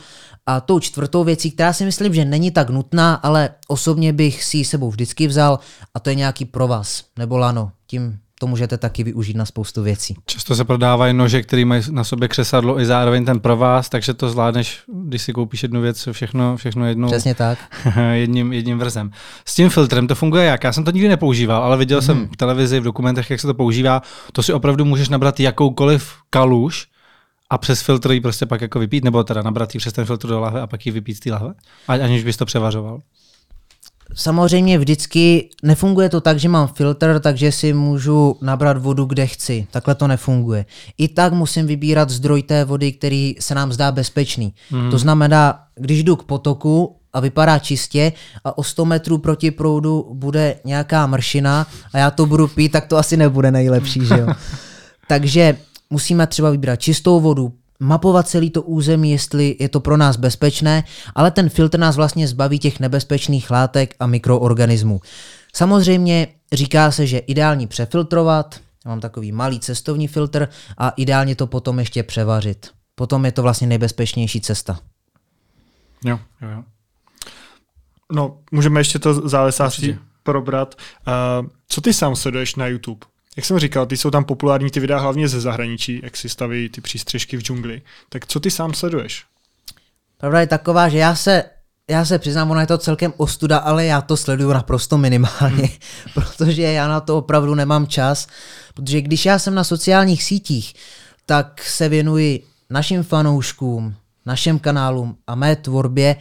A tou čtvrtou věcí, která si myslím, že není tak nutná, ale osobně bych si ji sebou vždycky vzal, a to je nějaký provaz nebo lano. Tím to můžete taky využít na spoustu věcí. Často se prodávají nože, které mají na sobě křesadlo i zároveň ten provaz, takže to zvládneš, když si koupíš jednu věc, všechno, všechno jednou. Přesně tak. jedním, jedním vrzem. S tím filtrem to funguje jak? Já jsem to nikdy nepoužíval, ale viděl mm. jsem v televizi, v dokumentech, jak se to používá. To si opravdu můžeš nabrat jakoukoliv kaluž, a přes filtr ji prostě pak jako vypít, nebo teda nabrat ji přes ten filtr do lahve a pak ji vypít z té lahve, aniž bys to převařoval? Samozřejmě vždycky nefunguje to tak, že mám filtr, takže si můžu nabrat vodu, kde chci. Takhle to nefunguje. I tak musím vybírat zdroj té vody, který se nám zdá bezpečný. Mm. To znamená, když jdu k potoku a vypadá čistě a o 100 metrů proti proudu bude nějaká mršina a já to budu pít, tak to asi nebude nejlepší, že jo. Takže musíme třeba vybrat čistou vodu, mapovat celý to území, jestli je to pro nás bezpečné, ale ten filtr nás vlastně zbaví těch nebezpečných látek a mikroorganismů. Samozřejmě říká se, že ideální přefiltrovat, já mám takový malý cestovní filtr a ideálně to potom ještě převařit. Potom je to vlastně nejbezpečnější cesta. Jo, jo, jo. No, můžeme ještě to zálesářství probrat. Uh, co ty sám sleduješ na YouTube? Jak jsem říkal, ty jsou tam populární ty videa hlavně ze zahraničí, jak si staví ty přístřežky v džungli. Tak co ty sám sleduješ? Pravda je taková, že já se, já se přiznám, ono je to celkem ostuda, ale já to sleduju naprosto minimálně, hmm. protože já na to opravdu nemám čas, protože když já jsem na sociálních sítích, tak se věnuji našim fanouškům, našim kanálům a mé tvorbě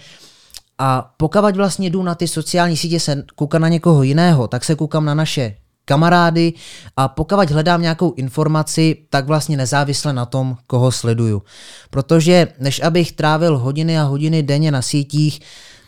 a pokud vlastně jdu na ty sociální sítě se koukat na někoho jiného, tak se koukám na naše kamarády a pokud hledám nějakou informaci, tak vlastně nezávisle na tom, koho sleduju. Protože než abych trávil hodiny a hodiny denně na sítích,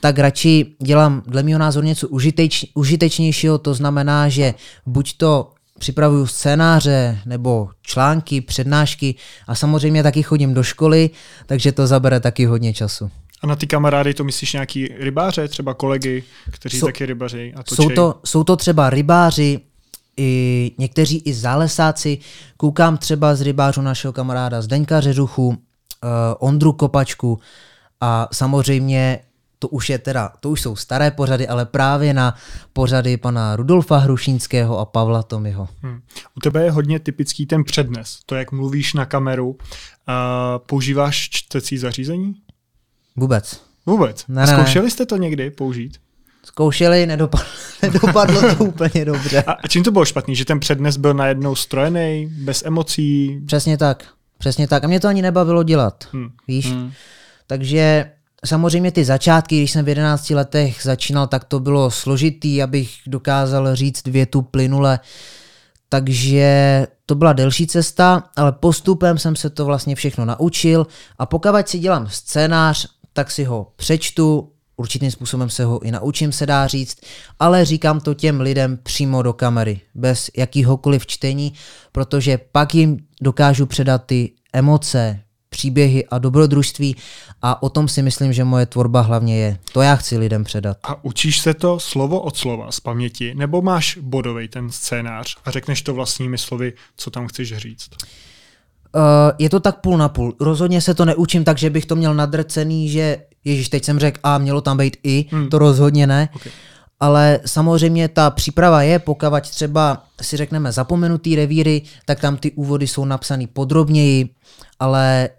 tak radši dělám dle mého názoru něco užiteč, užitečnějšího, to znamená, že buď to připravuju scénáře nebo články, přednášky a samozřejmě taky chodím do školy, takže to zabere taky hodně času. A na ty kamarády to myslíš nějaký rybáře, třeba kolegy, kteří jsou, taky rybaří a Jsou to, jsou to třeba rybáři, i někteří i zálesáci. Koukám třeba z rybářů našeho kamaráda Zdeňka Řežuchu, uh, Ondru Kopačku a samozřejmě to už je teda, to už jsou staré pořady, ale právě na pořady pana Rudolfa Hrušínského a Pavla Tomyho. Hmm. U tebe je hodně typický ten přednes, to, jak mluvíš na kameru. Uh, používáš čtecí zařízení? Vůbec. Vůbec? Ne, Zkoušeli jste to někdy použít? Zkoušeli, nedopadlo, nedopadlo to úplně dobře. A čím to bylo špatný? Že ten přednes byl najednou strojený, bez emocí? Přesně tak. Přesně tak. A mě to ani nebavilo dělat. Hmm. Víš? Hmm. Takže samozřejmě ty začátky, když jsem v 11 letech začínal, tak to bylo složitý, abych dokázal říct větu plynule. Takže to byla delší cesta, ale postupem jsem se to vlastně všechno naučil a pokud si dělám scénář, tak si ho přečtu, určitým způsobem se ho i naučím, se dá říct, ale říkám to těm lidem přímo do kamery, bez jakýhokoliv čtení, protože pak jim dokážu předat ty emoce, příběhy a dobrodružství a o tom si myslím, že moje tvorba hlavně je. To já chci lidem předat. A učíš se to slovo od slova z paměti, nebo máš bodový ten scénář a řekneš to vlastními slovy, co tam chceš říct? Uh, je to tak půl na půl. Rozhodně se to neučím tak, že bych to měl nadrcený, že Ježíš, teď jsem řekl, a mělo tam být i, hmm. to rozhodně ne. Okay. Ale samozřejmě ta příprava je, pokud třeba si řekneme zapomenutý revíry, tak tam ty úvody jsou napsané podrobněji, ale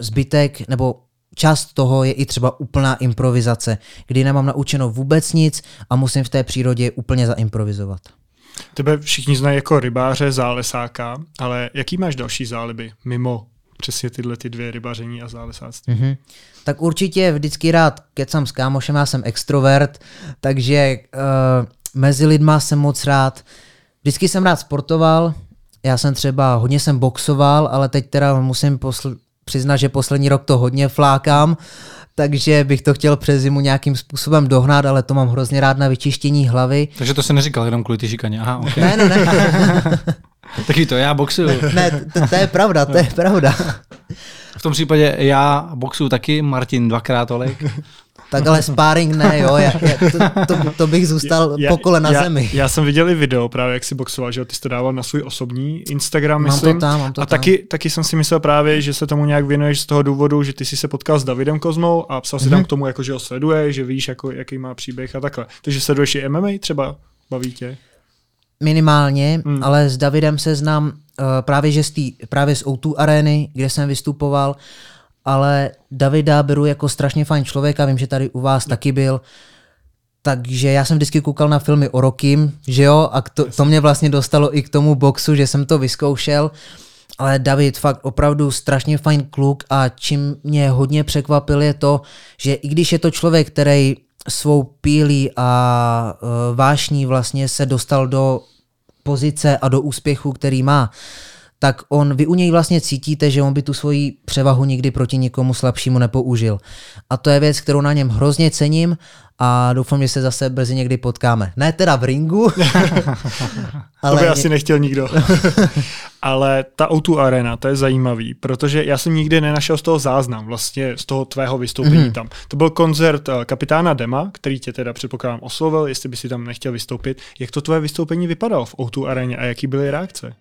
zbytek nebo část toho je i třeba úplná improvizace, kdy nemám naučeno vůbec nic a musím v té přírodě úplně zaimprovizovat. Tebe všichni znají jako rybáře, zálesáka, ale jaký máš další záliby mimo přesně tyhle ty dvě rybaření a zálesáctví? Mm-hmm. Tak určitě vždycky rád kecám s kámošem, já jsem extrovert, takže uh, mezi lidma jsem moc rád. Vždycky jsem rád sportoval, já jsem třeba, hodně jsem boxoval, ale teď teda musím posl- přiznat, že poslední rok to hodně flákám, takže bych to chtěl přes zimu nějakým způsobem dohnat, ale to mám hrozně rád na vyčištění hlavy. Takže to se neříkal jenom kvůli ty šikaně, aha, okay. Ne, ne, ne. Taky to, já boxuju. ne, to, to je pravda, to je pravda. V tom případě já boxuju taky, Martin dvakrát tolik. Tak ale sparring ne, jo, já, já, to, to, to, bych zůstal já, pokole na já, zemi. Já jsem viděl i video právě, jak si boxoval, že ty jsi to dával na svůj osobní Instagram, mám myslím. To tam, mám to a tam. taky, taky jsem si myslel právě, že se tomu nějak věnuješ z toho důvodu, že ty jsi se potkal s Davidem Kozmou a psal si mm-hmm. tam k tomu, jako, že ho sleduje, že víš, jako, jaký má příběh a takhle. Takže sleduješ i MMA třeba? Baví tě? Minimálně, hmm. ale s Davidem se znám uh, právě, že z tý, právě z O2 arény, kde jsem vystupoval, ale Davida beru jako strašně fajn člověka, vím, že tady u vás hmm. taky byl, takže já jsem vždycky koukal na filmy o Rokim, že jo, a to, to mě vlastně dostalo i k tomu boxu, že jsem to vyzkoušel, ale David fakt opravdu strašně fajn kluk a čím mě hodně překvapil je to, že i když je to člověk, který svou pílí a uh, vášní vlastně se dostal do pozice a do úspěchu, který má, tak on, vy u něj vlastně cítíte, že on by tu svoji převahu nikdy proti nikomu slabšímu nepoužil. A to je věc, kterou na něm hrozně cením a doufám, že se zase brzy někdy potkáme. Ne teda v ringu, ale... To by asi nechtěl nikdo. ale ta O2 Arena, to je zajímavý, protože já jsem nikdy nenašel z toho záznam, vlastně z toho tvého vystoupení mm-hmm. tam. To byl koncert eh, kapitána Dema, který tě teda předpokládám oslovil, jestli by si tam nechtěl vystoupit. Jak to tvoje vystoupení vypadalo v O2 Areně a jaký byly reakce?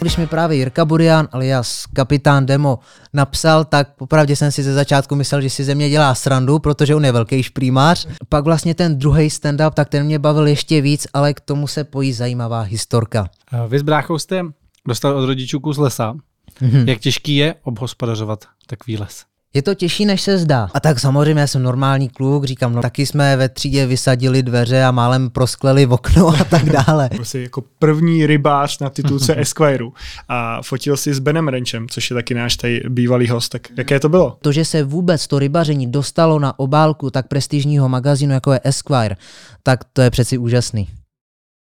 Když mi právě Jirka Burian alias kapitán Demo napsal, tak popravdě jsem si ze začátku myslel, že si ze mě dělá srandu, protože on je velký šprýmář. Pak vlastně ten druhý stand-up, tak ten mě bavil ještě víc, ale k tomu se pojí zajímavá historka. Vy s bráchou jste dostal od rodičů kus lesa. Mm-hmm. Jak těžký je obhospodařovat takový les? Je to těžší, než se zdá. A tak samozřejmě já jsem normální kluk, říkám, no taky jsme ve třídě vysadili dveře a málem proskleli v okno a tak dále. Jsi jako první rybář na titulce Esquire a fotil si s Benem Renchem, což je taky náš tady bývalý host. Tak jaké to bylo? To, že se vůbec to rybaření dostalo na obálku tak prestižního magazínu, jako je Esquire, tak to je přeci úžasný.